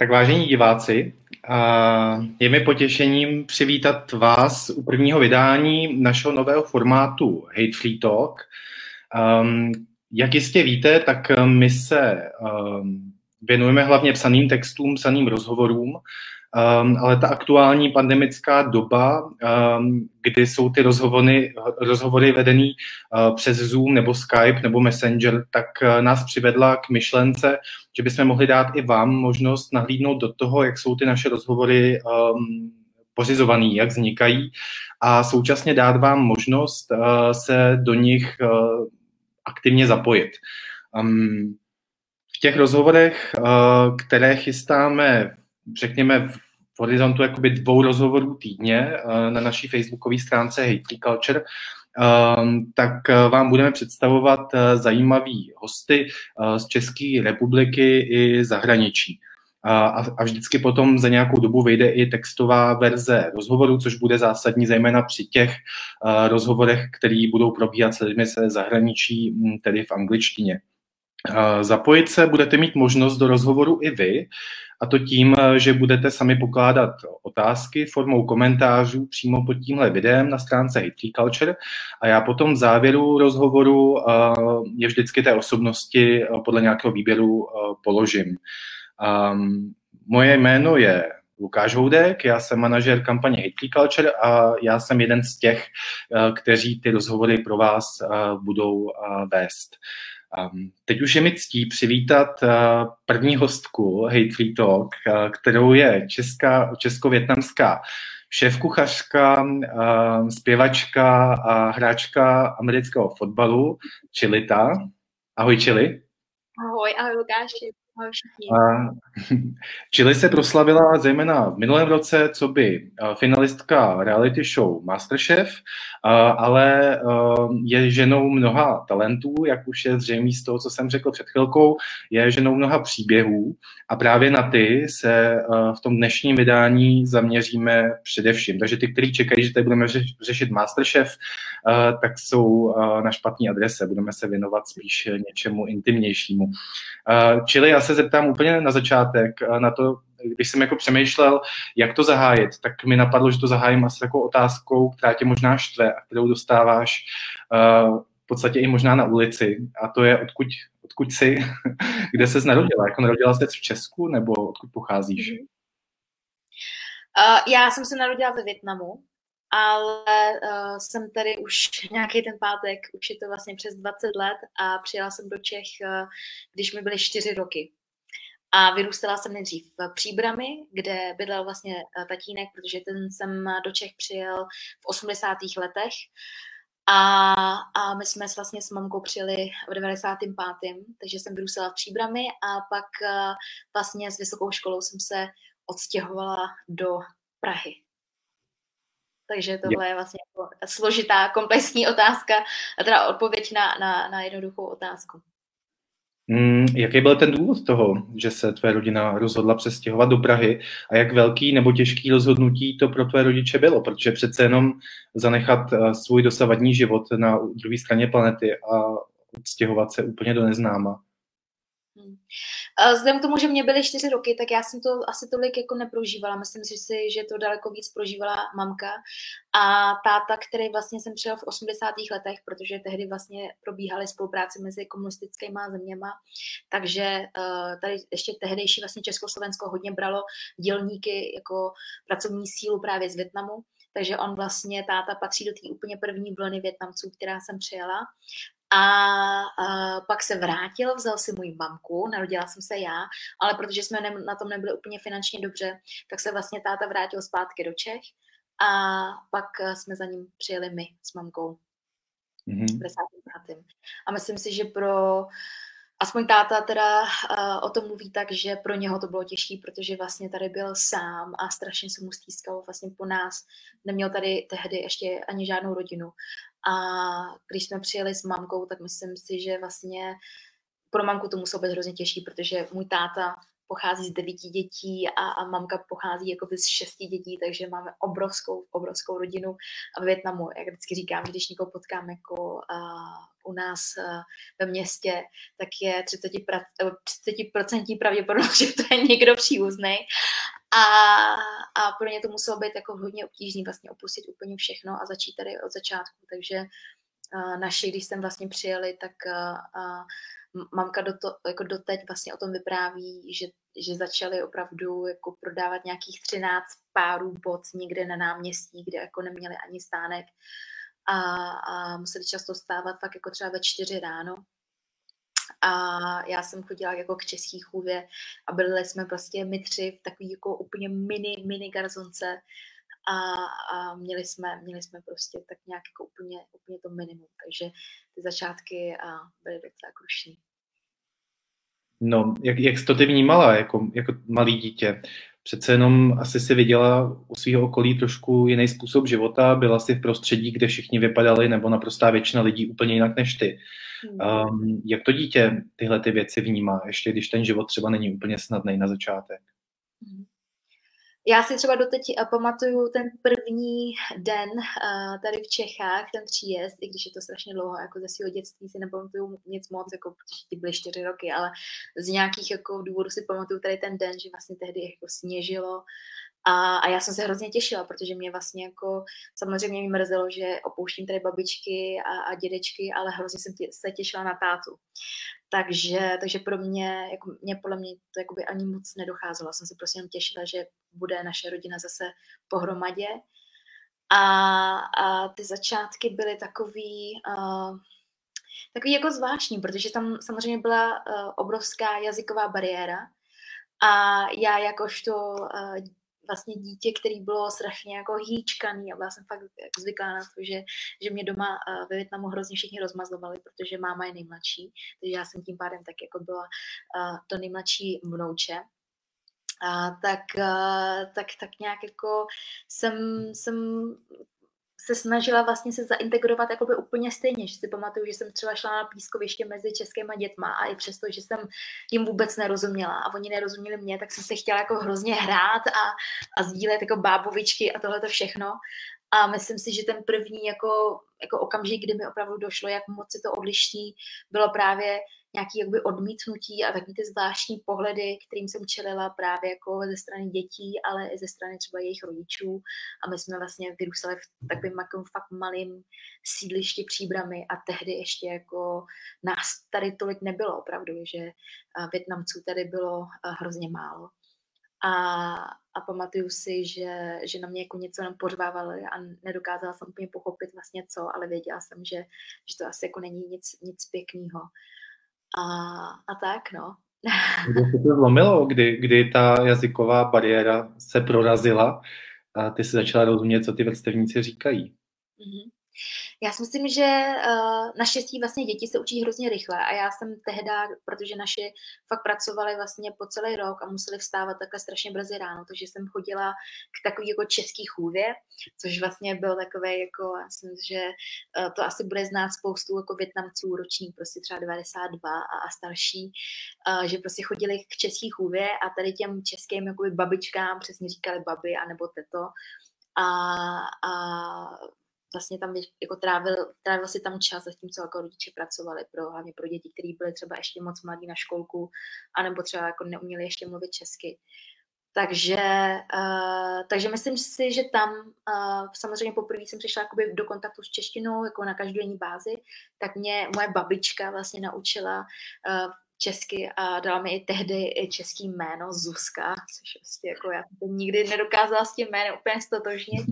Tak vážení diváci, je mi potěšením přivítat vás u prvního vydání našeho nového formátu Hate Free Talk. Um, jak jistě víte, tak my se um, věnujeme hlavně psaným textům, psaným rozhovorům, Um, ale ta aktuální pandemická doba, um, kdy jsou ty rozhovory, rozhovory vedený uh, přes Zoom nebo Skype nebo Messenger, tak uh, nás přivedla k myšlence, že bychom mohli dát i vám možnost nahlídnout do toho, jak jsou ty naše rozhovory um, pořizovaný, jak vznikají a současně dát vám možnost uh, se do nich uh, aktivně zapojit. Um, v těch rozhovorech, uh, které chystáme řekněme, v horizontu jakoby dvou rozhovorů týdně eh, na naší facebookové stránce Hate Culture, ehm, tak eh, vám budeme představovat eh, zajímavý hosty z České republiky i zahraničí. A vždycky potom za nějakou dobu vyjde i textová verze rozhovoru, což bude zásadní zejména při těch rozhovorech, které budou probíhat s lidmi se zahraničí, hm, tedy v angličtině. Zapojit se budete mít možnost do rozhovoru i vy, a to tím, že budete sami pokládat otázky formou komentářů přímo pod tímhle videem na stránce Hate Culture a já potom v závěru rozhovoru je vždycky té osobnosti podle nějakého výběru položím. Moje jméno je Lukáš Houdek, já jsem manažer kampaně Hate Culture a já jsem jeden z těch, kteří ty rozhovory pro vás budou vést. Um, teď už je mi ctí přivítat uh, první hostku Hate Free Talk, uh, kterou je česká, česko-větnamská šéf-kuchařka, uh, zpěvačka a hráčka amerického fotbalu Chilita. Ahoj Chili. Ahoj, ahoj Lukáši. Chile se proslavila zejména v minulém roce, co by finalistka reality show Masterchef, ale je ženou mnoha talentů, jak už je zřejmé z toho, co jsem řekl před chvilkou, je ženou mnoha příběhů a právě na ty se v tom dnešním vydání zaměříme především. Takže ty, kteří čekají, že tady budeme řešit Masterchef, tak jsou na špatné adrese. Budeme se věnovat spíš něčemu intimnějšímu. Čili já se zeptám úplně na začátek, na to, když jsem jako přemýšlel, jak to zahájit, tak mi napadlo, že to zahájím asi takovou otázkou, která tě možná štve a kterou dostáváš uh, v podstatě i možná na ulici. A to je, odkud, odkud jsi, kde se narodila? Jako narodila jsi v Česku nebo odkud pocházíš? Uh, já jsem se narodila ve Větnamu, ale uh, jsem tady už nějaký ten pátek, už je to vlastně přes 20 let a přijela jsem do Čech, uh, když mi byly 4 roky. A vyrůstala jsem nejdřív v Příbrami, kde bydlel vlastně uh, tatínek, protože ten jsem do Čech přijel v 80. letech. A, a my jsme vlastně s mamkou přijeli v 95. takže jsem vyrůstala v Příbrami a pak uh, vlastně s vysokou školou jsem se odstěhovala do Prahy. Takže tohle je vlastně jako složitá, komplexní otázka, a teda odpověď na, na, na jednoduchou otázku. Mm, jaký byl ten důvod toho, že se tvé rodina rozhodla přestěhovat do Prahy a jak velký nebo těžký rozhodnutí to pro tvé rodiče bylo? Protože přece jenom zanechat eh, svůj dosavadní život na druhé straně planety a odstěhovat se úplně do neznáma. Vzhledem k tomu, že mě byly čtyři roky, tak já jsem to asi tolik jako neprožívala. Myslím si, že to daleko víc prožívala mamka a táta, který vlastně jsem přijel v 80. letech, protože tehdy vlastně probíhaly spolupráce mezi komunistickými zeměma, takže eh, tady ještě tehdejší vlastně Československo hodně bralo dělníky jako pracovní sílu právě z Větnamu takže on vlastně, táta patří do té úplně první vlny Větnamců, která jsem přijela. A, a pak se vrátil, vzal si můj mamku, narodila jsem se já, ale protože jsme ne, na tom nebyli úplně finančně dobře, tak se vlastně táta vrátil zpátky do Čech a pak jsme za ním přijeli my s mamkou mm-hmm. A myslím si, že pro aspoň táta teda uh, o tom mluví tak, že pro něho to bylo těžké, protože vlastně tady byl sám a strašně se mu stýskalo vlastně po nás. Neměl tady tehdy ještě ani žádnou rodinu. A když jsme přijeli s mamkou, tak myslím si, že vlastně pro mamku to muselo být hrozně těžší, protože můj táta pochází z devíti dětí a, a mamka pochází jako z šesti dětí, takže máme obrovskou, obrovskou rodinu a v Větnamu, jak vždycky říkám, že když někoho potkám jako, a, u nás ve městě, tak je 30%, 30% pravděpodobnost, že to je někdo příuzný. A, a pro ně to muselo být jako hodně obtížné vlastně opustit úplně všechno a začít tady od začátku. Takže naši, když jsem vlastně přijeli, tak mamka do to, jako doteď vlastně o tom vypráví, že, že začali opravdu jako prodávat nějakých 13 párů bot někde na náměstí, kde jako neměli ani stánek a, a museli často stávat fakt jako třeba ve čtyři ráno. A já jsem chodila jako k český chůvě a byli jsme prostě my tři v takový jako úplně mini, mini garzonce a, a měli, jsme, měli jsme prostě tak nějak jako úplně, úplně to minimum. Takže ty začátky a byly docela krušní. No, jak, jak jsi to ty vnímala jako, jako malý dítě? Přece jenom asi si viděla u svého okolí trošku jiný způsob života, byla si v prostředí, kde všichni vypadali, nebo naprostá většina lidí úplně jinak než ty. Um, jak to dítě tyhle ty věci vnímá, ještě když ten život třeba není úplně snadný na začátek? Já si třeba doteď eh, pamatuju ten první den uh, tady v Čechách, ten příjezd, i když je to strašně dlouho, jako ze svého dětství si nepamatuju nic moc, jako protože ty byly čtyři roky, ale z nějakých jako důvodů si pamatuju tady ten den, že vlastně tehdy jako sněžilo a, a já jsem se hrozně těšila, protože mě vlastně jako, samozřejmě mi mrzelo, že opouštím tady babičky a, a dědečky, ale hrozně jsem tě, se těšila na tátu. Takže, takže pro mě, jako mě podle mě to jakoby ani moc nedocházelo. Jsem se prostě jen těšila, že bude naše rodina zase pohromadě. A, a ty začátky byly takový, uh, takový jako zvláštní, protože tam samozřejmě byla uh, obrovská jazyková bariéra. A já jakožto uh, vlastně dítě, který bylo strašně jako hýčkaný a byla jsem fakt zvyklá na to, že, že mě doma ve Větnamu hrozně všichni rozmazlovali, protože máma je nejmladší, takže já jsem tím pádem tak jako byla to nejmladší mnouče. A tak, tak, tak nějak jako jsem, jsem se snažila vlastně se zaintegrovat jakoby úplně stejně, že si pamatuju, že jsem třeba šla na pískoviště mezi českýma dětma a i přesto, že jsem jim vůbec nerozuměla a oni nerozuměli mě, tak jsem se chtěla jako hrozně hrát a, a sdílet jako bábovičky a tohle to všechno. A myslím si, že ten první jako, jako okamžik, kdy mi opravdu došlo, jak moc se to odlišní, bylo právě nějaký jakoby odmítnutí a takový ty zvláštní pohledy, kterým jsem čelila právě jako ze strany dětí, ale i ze strany třeba jejich rodičů. A my jsme vlastně vyrůstali v takovém jako fakt malém sídlišti příbramy a tehdy ještě jako nás tady tolik nebylo opravdu, že Větnamců tady bylo hrozně málo. A, a pamatuju si, že, že na mě jako něco nám pořvávali a nedokázala jsem úplně pochopit vlastně co, ale věděla jsem, že, že to asi jako není nic, nic pěkného. A, a tak, no. Kdy se to zlomilo, kdy, kdy ta jazyková bariéra se prorazila a ty si začala rozumět, co ty vrstevníci říkají? Mm-hmm. Já si myslím, že uh, naštěstí vlastně děti se učí hrozně rychle a já jsem tehdy, protože naši fakt pracovali vlastně po celý rok a museli vstávat takhle strašně brzy ráno, takže jsem chodila k takový jako český chůvě, což vlastně byl takové jako, já myslím, že uh, to asi bude znát spoustu jako větnamců ročník, prostě třeba 92 a, a starší, uh, že prostě chodili k český chůvě a tady těm českým jakoby babičkám přesně říkali baby anebo teto, a, a vlastně tam jako trávil, trávil si tam čas, zatímco jako rodiče pracovali pro, hlavně pro děti, které byly třeba ještě moc mladí na školku, anebo třeba jako neuměli ještě mluvit česky. Takže, uh, takže myslím si, že tam uh, samozřejmě poprvé jsem přišla jakoby do kontaktu s češtinou, jako na každodenní bázi, tak mě moje babička vlastně naučila uh, česky a dala mi i tehdy i český jméno Zuzka, což vlastně jako já to nikdy nedokázala s tím jménem úplně stotožnit.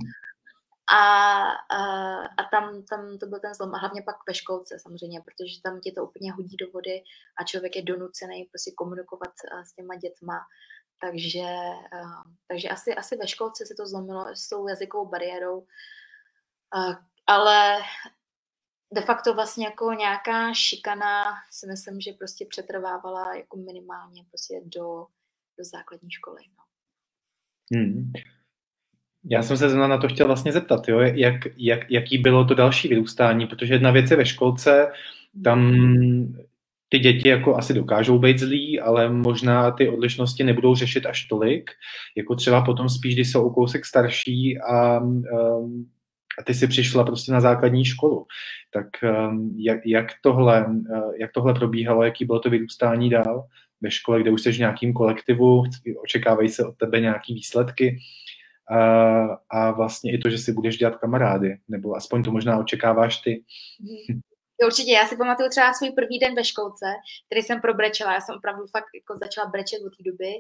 A, a, a tam, tam to byl ten zlom. A hlavně pak ve školce samozřejmě, protože tam tě to úplně hodí do vody a člověk je donucený prostě komunikovat s těma dětma. Takže, takže asi, asi ve školce se to zlomilo s tou jazykovou bariérou. Ale de facto vlastně jako nějaká šikana si myslím, že prostě přetrvávala jako minimálně prostě do, do základní školy. No. Hmm. Já jsem se na to chtěl vlastně zeptat, jo, jak, jak, jaký bylo to další vyrůstání, protože jedna věc je ve školce, tam ty děti jako asi dokážou být zlí, ale možná ty odlišnosti nebudou řešit až tolik, jako třeba potom spíš, když jsou o kousek starší a, um, a ty si přišla prostě na základní školu. Tak um, jak, jak, tohle, uh, jak tohle probíhalo, jaký bylo to vyrůstání dál ve škole, kde už jsi v nějakým kolektivu, očekávají se od tebe nějaký výsledky a, vlastně i to, že si budeš dělat kamarády, nebo aspoň to možná očekáváš ty. Určitě, já si pamatuju třeba svůj první den ve školce, který jsem probrečela, já jsem opravdu fakt jako začala brečet od té doby,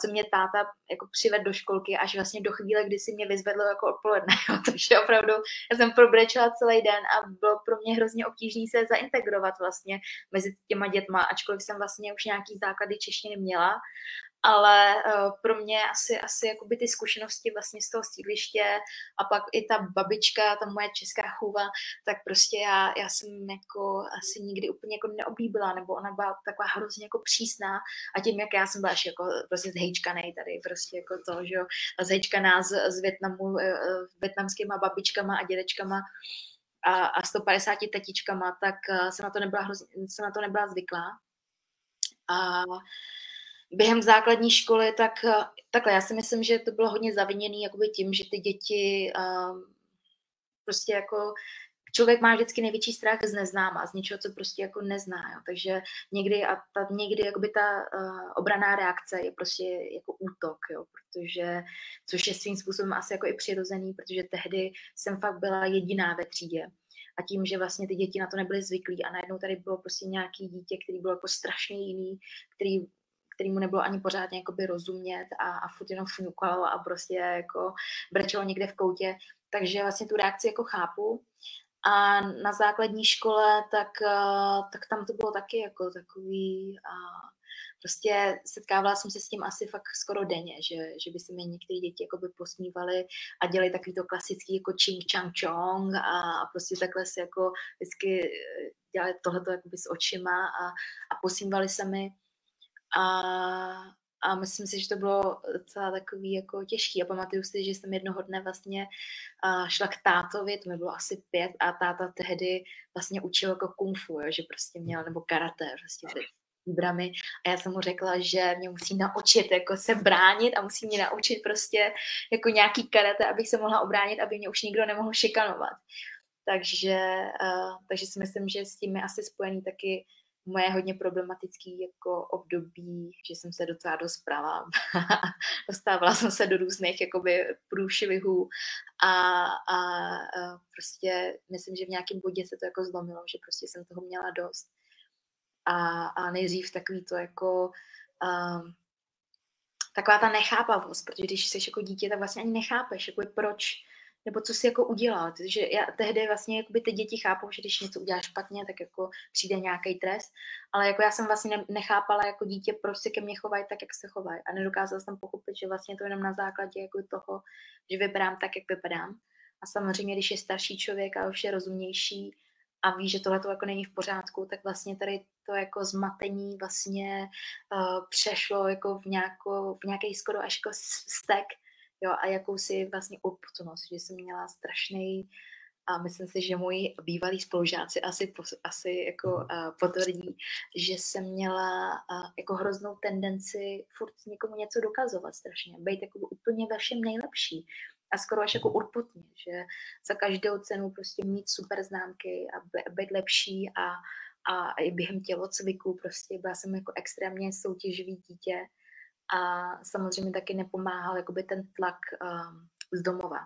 co mě táta jako přived do školky až vlastně do chvíle, kdy si mě vyzvedl jako odpoledne, jo, takže opravdu já jsem probrečela celý den a bylo pro mě hrozně obtížné se zaintegrovat vlastně mezi těma dětma, ačkoliv jsem vlastně už nějaký základy češtiny měla, ale uh, pro mě asi, asi jakoby ty zkušenosti vlastně z toho sídliště a pak i ta babička, ta moje česká chůva, tak prostě já, já jsem jako asi nikdy úplně jako neoblíbila, nebo ona byla taková hrozně jako přísná a tím, jak já jsem byla jako prostě zhejčkanej tady, prostě jako to, že jo, zhejčkaná z, z Větnamu, uh, větnamskýma babičkama a dědečkama, a, a 150 tetičkama, tak jsem na to nebyla, hrozně, jsem na to nebyla zvyklá. A během základní školy, tak eh, takhle, já si myslím, že to bylo hodně zaviněné jakoby tím, že ty děti um, prostě jako člověk má vždycky největší strach z neznáma, z něčeho, co prostě jako nezná, jo. takže někdy a ta, někdy jakoby ta uh, obraná reakce je prostě jako útok, jo, protože, což je svým způsobem asi jako i přirozený, protože tehdy jsem fakt byla jediná ve třídě a tím, že vlastně ty děti na to nebyly zvyklí a najednou tady bylo prostě nějaký dítě, který byl jako strašně jiný, který kterýmu nebylo ani pořádně jakoby rozumět a, a furt jenom fňukal a prostě jako brečelo někde v koutě. Takže vlastně tu reakci jako chápu. A na základní škole, tak, eh, tak tam to bylo taky jako takový, a prostě setkávala jsem se s tím asi fakt skoro denně, že, že by se mi některé děti jako by posmívali a dělali takový to klasický jako ching chang chong a, a prostě takhle si jako vždycky eh, dělali tohleto jakoby s očima a, a posmívali se mi. A, a myslím si, že to bylo docela takový jako těžký. A pamatuju si, že jsem jednoho dne vlastně šla k tátovi, to mi bylo asi pět, a táta tehdy vlastně učil jako kung fu, jo, že prostě měl, nebo karate, prostě výbrami. A já jsem mu řekla, že mě musí naučit jako se bránit a musí mě naučit prostě jako nějaký karate, abych se mohla obránit, aby mě už nikdo nemohl šikanovat. Takže, uh, takže si myslím, že s tím je asi spojený taky moje hodně problematický jako období, že jsem se docela dost prala. Dostávala jsem se do různých jakoby průšvihů a, a, a, prostě myslím, že v nějakém bodě se to jako zlomilo, že prostě jsem toho měla dost. A, a nejdřív takový to jako um, taková ta nechápavost, protože když jsi jako dítě, tak vlastně ani nechápeš, jako proč, nebo co si jako udělal. Takže já tehdy vlastně jakoby ty děti chápou, že když něco uděláš špatně, tak jako přijde nějaký trest, ale jako já jsem vlastně nechápala jako dítě, proč se ke mně chovají tak, jak se chovají a nedokázala jsem pochopit, že vlastně to jenom na základě jako toho, že vypadám tak, jak vypadám. A samozřejmě, když je starší člověk a už je rozumnější a ví, že tohle to jako není v pořádku, tak vlastně tady to jako zmatení vlastně uh, přešlo jako v, nějakou, v nějaký skoro až jako stek, jo, a jakousi vlastně urputnost, že jsem měla strašný a myslím si, že moji bývalí spolužáci asi, asi jako uh, potvrdí, že jsem měla uh, jako hroznou tendenci furt někomu něco dokazovat strašně, být jako úplně ve všem nejlepší. A skoro až jako urputně, že za každou cenu prostě mít super známky a být lepší a, a i během tělocviku prostě byla jsem jako extrémně soutěživý dítě a samozřejmě taky nepomáhal jakoby ten tlak um, z domova.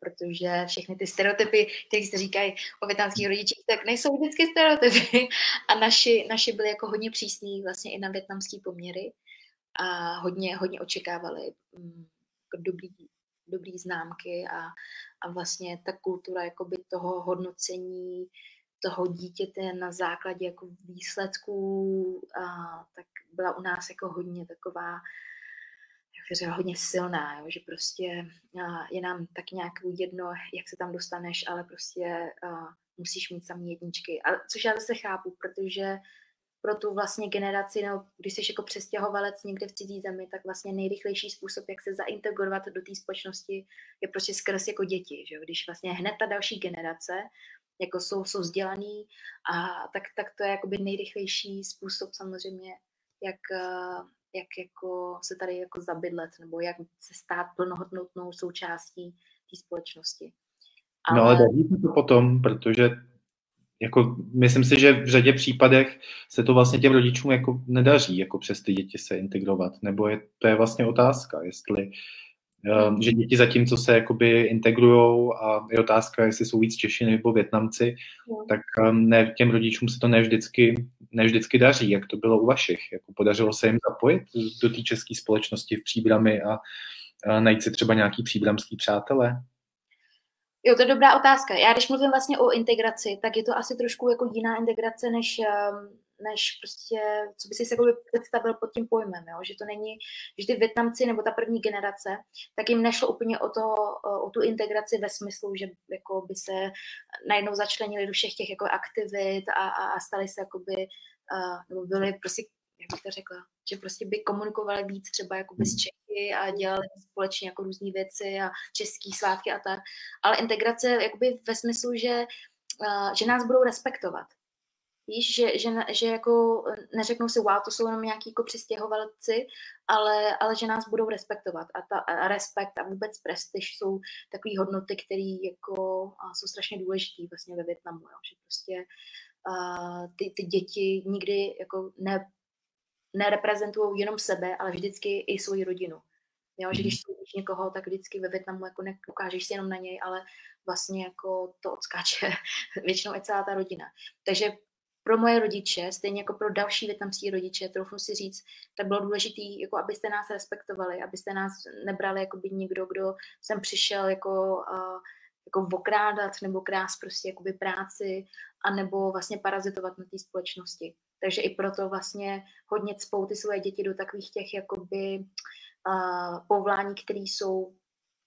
Protože všechny ty stereotypy, které se říkají o větnamských rodičích, tak nejsou vždycky stereotypy. A naši, naši byli jako hodně přísní vlastně i na větnamské poměry a hodně, hodně očekávali um, dobrý, dobrý známky a, a vlastně ta kultura jakoby toho hodnocení toho dítěte na základě jako výsledků, a, tak byla u nás jako hodně taková, jak říkala, hodně silná, jo, že prostě a, je nám tak nějak jedno, jak se tam dostaneš, ale prostě a, musíš mít samý jedničky. A, což já zase chápu, protože pro tu vlastně generaci, no, když jsi jako přestěhovalec někde v cizí zemi, tak vlastně nejrychlejší způsob, jak se zaintegrovat do té společnosti, je prostě skrz jako děti. Že? Když vlastně hned ta další generace jako jsou, jsou vzdělaný a tak, tak to je jakoby nejrychlejší způsob samozřejmě, jak, eh, jak jako se tady jako zabydlet nebo jak se stát plnohodnotnou součástí té společnosti. Ale... No ale daří se to potom, protože jako, myslím si, že v řadě případech se to vlastně těm rodičům jako nedaří jako přes ty děti se integrovat, nebo je, to je vlastně otázka, jestli že děti zatímco se jakoby integrujou a je otázka, jestli jsou víc Češi nebo Větnamci, tak um, ne, těm rodičům se to ne vždycky, ne vždycky daří, jak to bylo u vašich. Jako podařilo se jim zapojit do té české společnosti v příbrami a, a najít si třeba nějaký příbramský přátelé? Jo, to je dobrá otázka. Já když mluvím vlastně o integraci, tak je to asi trošku jako jiná integrace, než, ehm, než prostě, co by si se představil pod tím pojmem, jo? že to není, že ty Větnamci nebo ta první generace, tak jim nešlo úplně o, to, o tu integraci ve smyslu, že jako by se najednou začlenili do všech těch jako aktivit a, a, a stali se jakoby, uh, nebo byli prostě jak bych to řekla, že prostě by komunikovali víc třeba jako bez hmm. Čechy a dělali společně jako různé věci a český svátky a tak. Ale integrace jakoby ve smyslu, že, že nás budou respektovat. Víš, že, že, že jako neřeknou si, wow, to jsou jenom nějaký jako přistěhovalci, ale, ale že nás budou respektovat. A, ta, a respekt a vůbec prestiž jsou takové hodnoty, které jako, a jsou strašně důležité vlastně ve Větnamu. Jo? Že prostě uh, ty, ty děti nikdy jako ne, nereprezentují jenom sebe, ale vždycky i svoji rodinu. Jo, že když mhm. někoho, tak vždycky ve Větnamu jako neukážeš si jenom na něj, ale vlastně jako to odskáče většinou i celá ta rodina. Takže pro moje rodiče, stejně jako pro další větnamské rodiče, trochu si říct, tak bylo důležité, jako abyste nás respektovali, abyste nás nebrali jako by někdo, kdo sem přišel jako, uh, jako okrádat nebo krás prostě jakoby práci, anebo vlastně parazitovat na té společnosti. Takže i proto vlastně hodně cpou ty svoje děti do takových těch jakoby uh, povolání, které jsou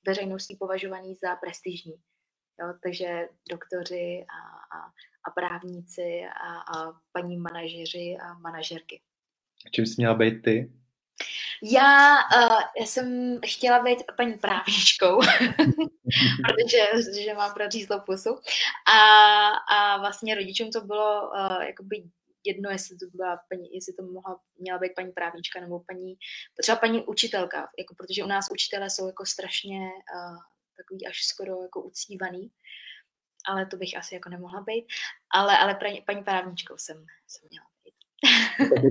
veřejností považovaný za prestižní. Jo, takže doktoři a, a, a právníci a, a paní manažeři a manažerky. Čím jsi měla být ty? Já, uh, já jsem chtěla být paní právničkou, protože, protože mám prodřízlou pusu. A, a vlastně rodičům to bylo uh, jakoby jedno, jestli to byla paní, jestli to mohla, měla být paní právnička nebo paní, třeba paní učitelka, jako, protože u nás učitelé jsou jako strašně uh, takový až skoro jako ucívaný, ale to bych asi jako nemohla být, ale, ale paní, paní právničkou jsem, jsem měla být.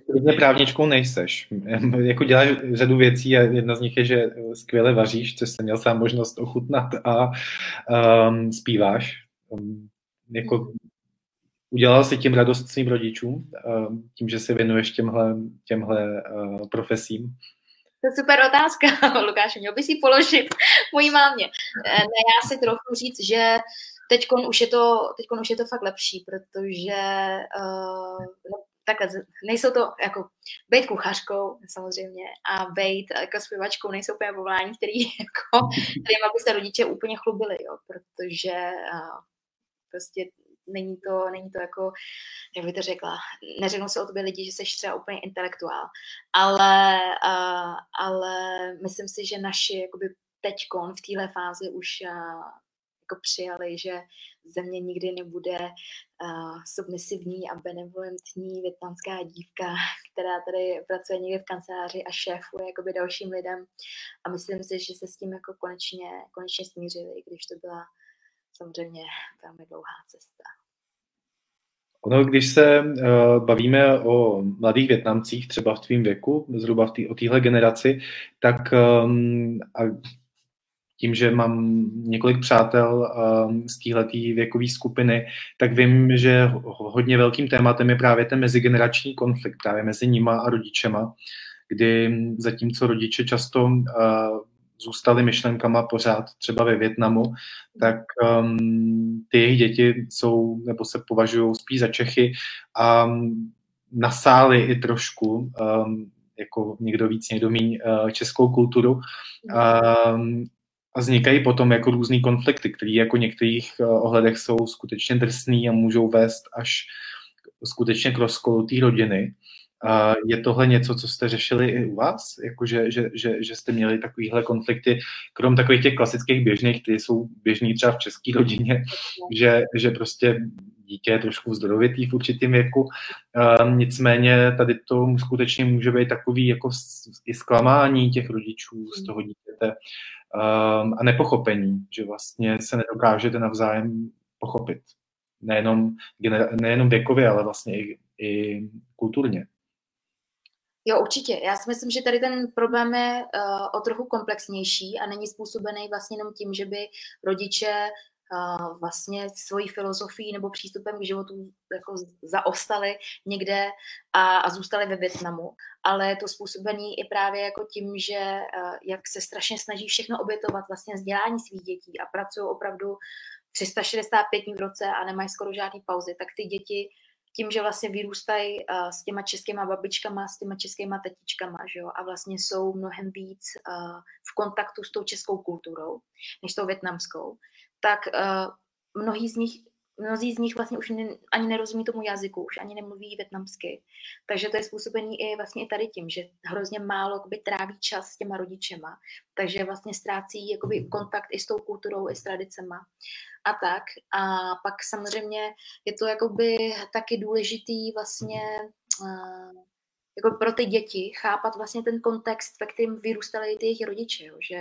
Takže právničkou nejseš. Jako děláš řadu věcí a jedna z nich je, že skvěle vaříš, což jsem měl sám možnost ochutnat a um, zpíváš. Um, jako hmm. Udělal jsi tím radost svým rodičům, ehm, tím, že se věnuješ těmhle, těmhle uh, profesím? To je super otázka, Lukáš, měl bys ji položit mojí mámě. Eh, ne, já si trochu říct, že teď už, je to, teďkon už je to fakt lepší, protože uh, no, takhle, nejsou to jako být kuchařkou samozřejmě a být jako zpěvačkou nejsou úplně povolání, který jako, kterým aby se rodiče úplně chlubili, jo, protože uh, prostě není to, není to jako, jak bych to řekla, neřeknou se o tobě lidi, že jsi třeba úplně intelektuál, ale, uh, ale myslím si, že naši jakoby teďkon v téhle fázi už uh, jako přijali, že země nikdy nebude uh, submisivní a benevolentní větnamská dívka, která tady pracuje někde v kanceláři a šéfuje jakoby dalším lidem. A myslím si, že se s tím jako konečně, konečně smířili, i když to byla samozřejmě velmi dlouhá cesta. Ono, když se uh, bavíme o mladých Větnamcích, třeba v tvém věku, zhruba v tý, o téhle generaci, tak um, a tím, že mám několik přátel um, z téhleté věkové skupiny, tak vím, že hodně velkým tématem je právě ten mezigenerační konflikt, právě mezi nima a rodičema, kdy zatímco rodiče často uh, zůstali myšlenkama pořád třeba ve Větnamu, tak um, ty jejich děti jsou nebo se považují spíš za Čechy a nasály i trošku, um, jako někdo víc, někdo míň, uh, českou kulturu. Um, a vznikají potom jako různý konflikty, které jako v některých uh, ohledech jsou skutečně drsný a můžou vést až skutečně k rozkolu té rodiny. Je tohle něco, co jste řešili i u vás? Jako, že, že, že, že jste měli takovýhle konflikty, krom takových těch klasických běžných, které jsou běžný třeba v české rodině, že, že prostě dítě je trošku zdorovitý v určitém věku. Um, nicméně tady to skutečně může být takový jako i zklamání těch rodičů z toho dítěte um, a nepochopení, že vlastně se nedokážete navzájem pochopit. Nejenom, nejenom věkově, ale vlastně i, i kulturně. Jo, určitě. Já si myslím, že tady ten problém je uh, o trochu komplexnější a není způsobený vlastně jenom tím, že by rodiče vlastně svojí filozofií nebo přístupem k životu jako zaostali někde a, a zůstali ve Větnamu, ale je to způsobený i právě jako tím, že jak se strašně snaží všechno obětovat vlastně vzdělání svých dětí a pracují opravdu 365 dní v roce a nemají skoro žádný pauzy, tak ty děti tím, že vlastně vyrůstají s těma českýma babičkama, s těma českýma tetičkama, že jo, a vlastně jsou mnohem víc v kontaktu s tou českou kulturou, než s tou větnamskou, tak uh, mnohí z nich mnozí z nich vlastně už ani nerozumí tomu jazyku, už ani nemluví větnamsky. Takže to je způsobený i vlastně i tady tím, že hrozně málo jakoby, tráví čas s těma rodičema. Takže vlastně ztrácí jakoby, kontakt i s tou kulturou, i s tradicema a tak. A pak samozřejmě je to jakoby taky důležitý vlastně uh, jako pro ty děti chápat vlastně ten kontext, ve kterém vyrůstaly ty jejich rodiče, jo, že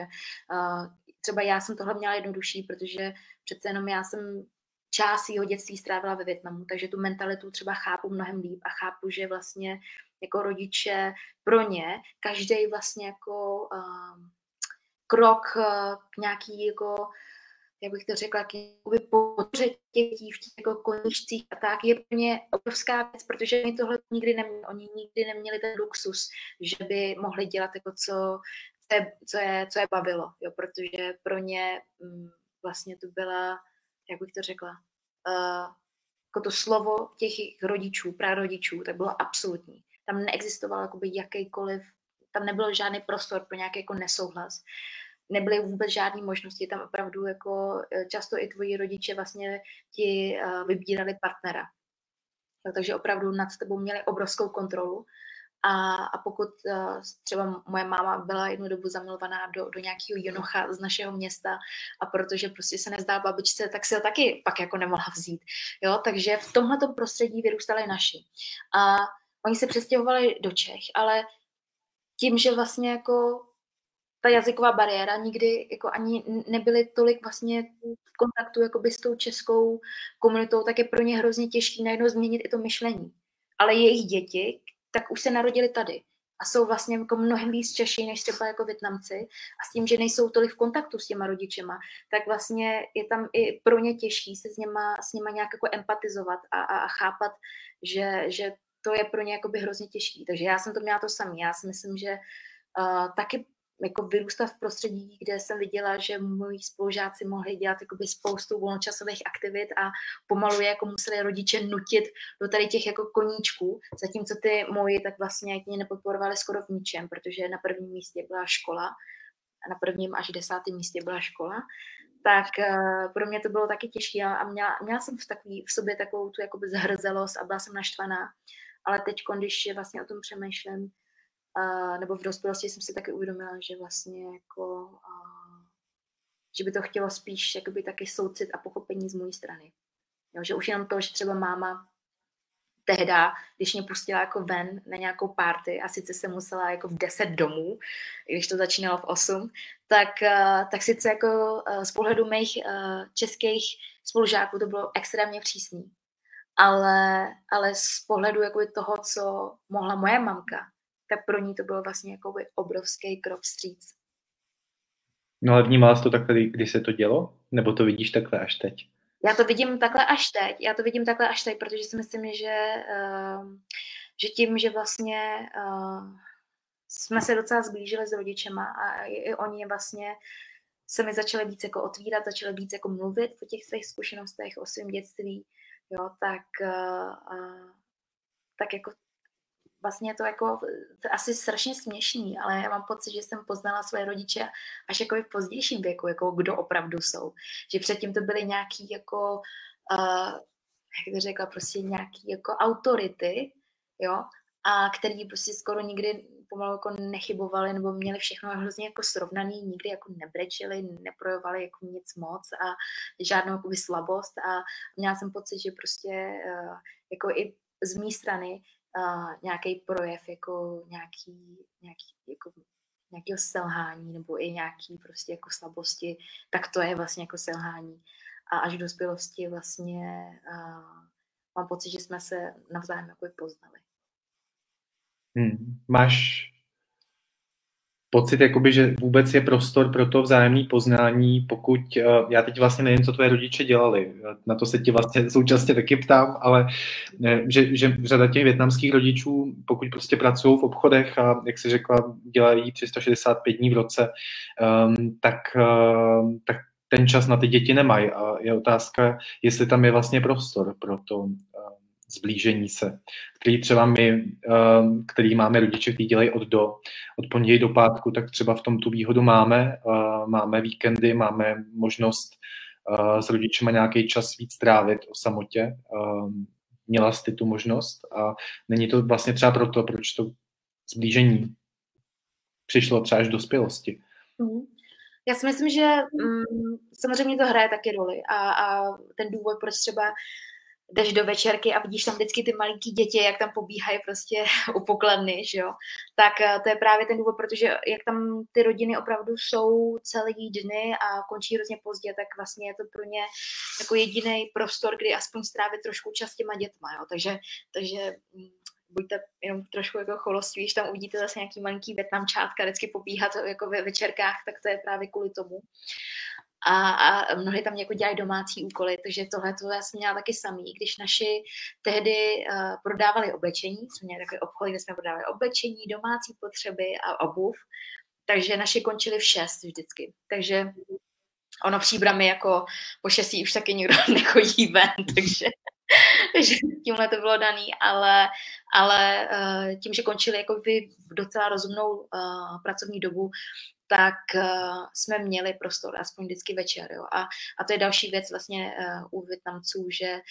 uh, třeba já jsem tohle měla jednodušší, protože přece jenom já jsem část jeho dětství strávila ve Větnamu, takže tu mentalitu třeba chápu mnohem líp a chápu, že vlastně jako rodiče pro ně každý vlastně jako uh, krok uh, k nějaký jako jak bych to řekla, podpoře těch dětí v těch jako koničcích a tak, je pro ně obrovská věc, protože oni tohle nikdy neměli, oni nikdy neměli ten luxus, že by mohli dělat jako co, je, co, je, co je bavilo, jo, protože pro ně um, vlastně to byla jak bych to řekla, uh, jako to slovo těch rodičů, prarodičů, tak bylo absolutní. Tam neexistoval jakoby jakýkoliv, tam nebyl žádný prostor pro nějaký jako nesouhlas. Nebyly vůbec žádné možnosti, tam opravdu jako eh, často i tvoji rodiče vlastně ti uh, vybírali partnera. Takže opravdu nad tebou měli obrovskou kontrolu a, a pokud uh, třeba moje máma byla jednu dobu zamilovaná do, do nějakého jinocha z našeho města a protože prostě se nezdá babičce, tak si ho taky pak jako nemohla vzít. Jo? Takže v tomhle prostředí vyrůstali naši. A oni se přestěhovali do Čech, ale tím, že vlastně jako ta jazyková bariéra nikdy jako ani nebyly tolik vlastně v kontaktu s tou českou komunitou, tak je pro ně hrozně těžké najednou změnit i to myšlení. Ale jejich děti, tak už se narodili tady a jsou vlastně jako mnohem víc Češi než třeba jako Větnamci a s tím, že nejsou tolik v kontaktu s těma rodičema, tak vlastně je tam i pro ně těžší se s něma, s něma nějak jako empatizovat a, a, a chápat, že, že to je pro ně jakoby hrozně těžký. Takže já jsem to měla to samé. Já si myslím, že uh, taky jako vyrůstat v prostředí, kde jsem viděla, že moji spolužáci mohli dělat jakoby spoustu volnočasových aktivit a pomalu jako museli rodiče nutit do tady těch jako koníčků, zatímco ty moji tak vlastně mě nepodporovali skoro v ničem, protože na prvním místě byla škola a na prvním až desátém místě byla škola, tak uh, pro mě to bylo taky těžké a měla, měla jsem v, takový, v sobě takovou tu jakoby zhrzelost a byla jsem naštvaná, ale teď, když vlastně o tom přemýšlím, a, nebo v dospělosti jsem si taky uvědomila, že vlastně jako, a, že by to chtělo spíš jakoby taky soucit a pochopení z mojí strany. Jo, že už jenom to, že třeba máma tehda, když mě pustila jako ven na nějakou party a sice jsem musela jako v 10 domů, když to začínalo v 8, tak, tak sice jako z pohledu mých českých spolužáků to bylo extrémně přísný. Ale, ale z pohledu jako toho, co mohla moje mamka tak pro ní to bylo vlastně jako obrovský krok vstříc. No ale vnímala jsi to takhle, když se to dělo? Nebo to vidíš takhle až teď? Já to vidím takhle až teď. Já to vidím takhle až teď, protože si myslím, že, uh, že tím, že vlastně uh, jsme se docela zblížili s rodičema a i, oni vlastně se mi začali víc jako otvírat, začali víc jako mluvit o těch svých zkušenostech, o svém dětství, jo, tak, uh, tak jako vlastně je to jako to asi strašně směšný, ale já mám pocit, že jsem poznala své rodiče až jako v pozdějším věku, jako kdo opravdu jsou. Že předtím to byly nějaký jako, uh, jak to řekla, prostě nějaký jako autority, jo, a který prostě skoro nikdy pomalu jako nechybovali nebo měli všechno hrozně jako srovnaný, nikdy jako nebrečeli, neprojevovali jako nic moc a žádnou jakoby slabost a měla jsem pocit, že prostě uh, jako i z mé strany nějaký projev jako nějaký, nějaký jako nějakého selhání nebo i nějaký prostě jako slabosti, tak to je vlastně jako selhání. A až v dospělosti vlastně uh, mám pocit, že jsme se navzájem jako poznali. Hmm. Máš pocit, jakoby, že vůbec je prostor pro to vzájemné poznání, pokud, uh, já teď vlastně nevím, co tvoje rodiče dělali, na to se ti vlastně současně taky ptám, ale ne, že, že řada těch větnamských rodičů, pokud prostě pracují v obchodech a, jak jsi řekla, dělají 365 dní v roce, um, tak, uh, tak ten čas na ty děti nemají. A je otázka, jestli tam je vlastně prostor pro to zblížení se, který třeba my, uh, který máme rodiče, kteří dělají od do, od pondělí do pátku, tak třeba v tom tu výhodu máme, uh, máme víkendy, máme možnost uh, s rodičema nějaký čas víc trávit o samotě, měla jsi tu možnost a není to vlastně třeba proto, proč to zblížení přišlo třeba až do dospělosti. Mm. Já si myslím, že mm, samozřejmě to hraje taky roli a, a ten důvod, proč třeba jdeš do večerky a vidíš tam vždycky ty malinký děti, jak tam pobíhají prostě u pokladny, že jo, tak eh, to je právě ten důvod, protože jak tam ty rodiny opravdu jsou celý dny a končí hrozně pozdě, tak vlastně je to pro ně jako jediný prostor, kdy aspoň strávit trošku čas těma dětma, jo, takže, takže mm, buďte jenom trošku jako choloství, když tam uvidíte zase nějaký malinký větnamčátka vždycky pobíhat jako ve večerkách, tak to je právě kvůli tomu. A, a mnohdy tam jako dělají domácí úkoly, takže tohle to já jsem měla taky samý. Když naši tehdy uh, prodávali oblečení, jsme měli takové obchody, kde jsme prodávali oblečení, domácí potřeby a obuv, takže naši končili v šest vždycky. Takže ono příbramy jako po šestí už taky nikdo nechodí ven, takže takže tímhle to bylo daný, ale, ale uh, tím, že končili jako v docela rozumnou uh, pracovní dobu, tak uh, jsme měli prostor, aspoň vždycky večer. Jo. A, a to je další věc vlastně uh, u Větnamců, že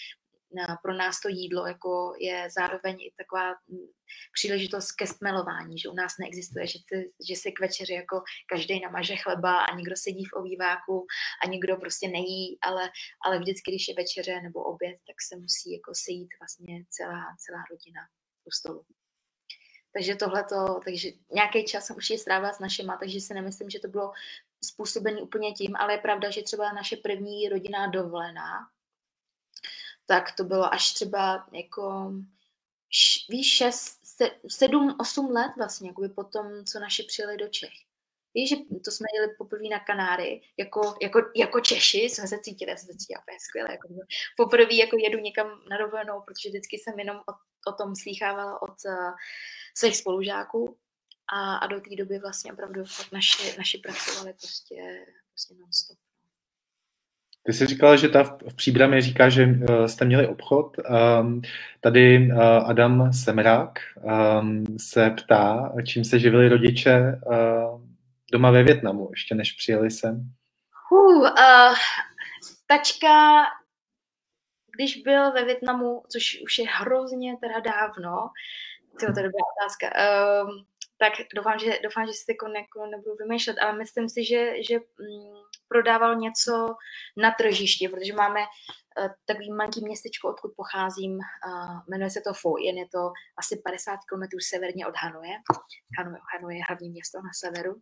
pro nás to jídlo jako je zároveň i taková mm, příležitost ke stmelování, že u nás neexistuje, že, ty, že si k večeři jako každý namaže chleba a někdo sedí v ovýváku a někdo prostě nejí, ale, ale vždycky, když je večeře nebo oběd, tak se musí jako sejít vlastně celá, celá rodina u stolu. Takže tohleto, takže nějaký čas jsem určitě strávila s našima, takže si nemyslím, že to bylo způsobený úplně tím, ale je pravda, že třeba naše první rodinná dovolená, tak to bylo až třeba jako víš, 6, 7, 8 let vlastně, jakoby po tom, co naši přijeli do Čech. Víš, že to jsme jeli poprvé na Kanáry, jako, jako, jako Češi, jsme se cítili, jsem se úplně skvěle. Jako, poprvé jako jedu někam na dovolenou, protože vždycky jsem jenom o, o tom slýchávala od uh, svých spolužáků a, a do té doby vlastně opravdu naši, naši pracovali prostě, prostě non-stop. Ty jsi říkala, že ta v příbrami říká, že uh, jste měli obchod. Um, tady uh, Adam Semrák um, se ptá, čím se živili rodiče uh, doma ve Větnamu, ještě než přijeli sem. Uh, uh, tačka, když byl ve Větnamu, což už je hrozně teda dávno, to je dobrá otázka, um, tak doufám, že, doufám, že si jako, nebudu vymýšlet, ale myslím si, že, že mm, prodával něco na tržišti, protože máme uh, takový malý městečko, odkud pocházím, uh, jmenuje se to Pho jen je to asi 50 km severně od Hanoje. Hanoi, Hanoi je hlavní město na severu.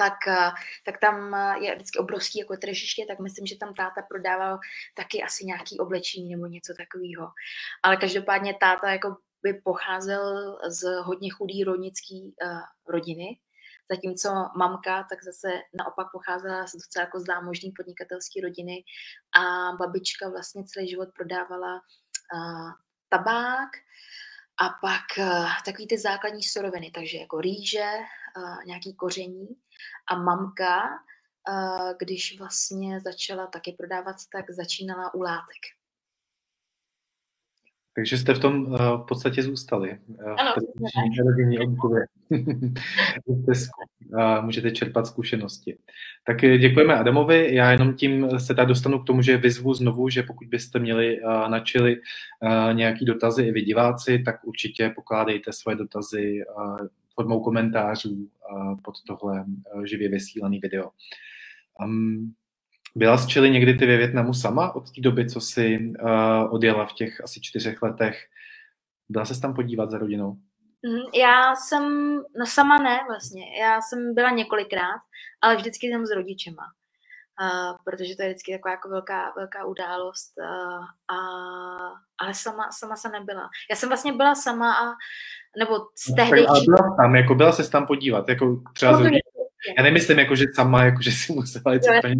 Tak, uh, tak tam je vždycky obrovský jako tržiště, tak myslím, že tam táta prodával taky asi nějaký oblečení nebo něco takového. Ale každopádně táta jako by pocházel z hodně chudý rodnický uh, rodiny, zatímco mamka tak zase naopak pocházela z docela jako zámožní podnikatelské rodiny a babička vlastně celý život prodávala uh, tabák a pak uh, takový ty základní suroviny, takže jako rýže, uh, nějaký koření a mamka, uh, když vlastně začala taky prodávat, tak začínala u látek. Takže jste v tom uh, v podstatě zůstali. Uh, ano. můžete čerpat zkušenosti. Tak děkujeme Adamovi. Já jenom tím se tak dostanu k tomu, že vyzvu znovu, že pokud byste měli na čili uh, nějaký dotazy i vy diváci, tak určitě pokládejte svoje dotazy formou komentářů pod tohle živě vysílaný video. Um, byla z Chile někdy ty ve Větnamu sama od té doby, co jsi uh, odjela v těch asi čtyřech letech? Byla se tam podívat za rodinou? Mm, já jsem, no sama ne vlastně, já jsem byla několikrát, ale vždycky jsem s rodičema, uh, protože to je vždycky taková jako velká, velká událost, uh, a, ale sama, sama se nebyla. Já jsem vlastně byla sama a, nebo z no, tehdy... No, byla tam, jako byla se tam podívat, jako třeba no, Já nemyslím, jako, že sama, jako, že si musela jít jo,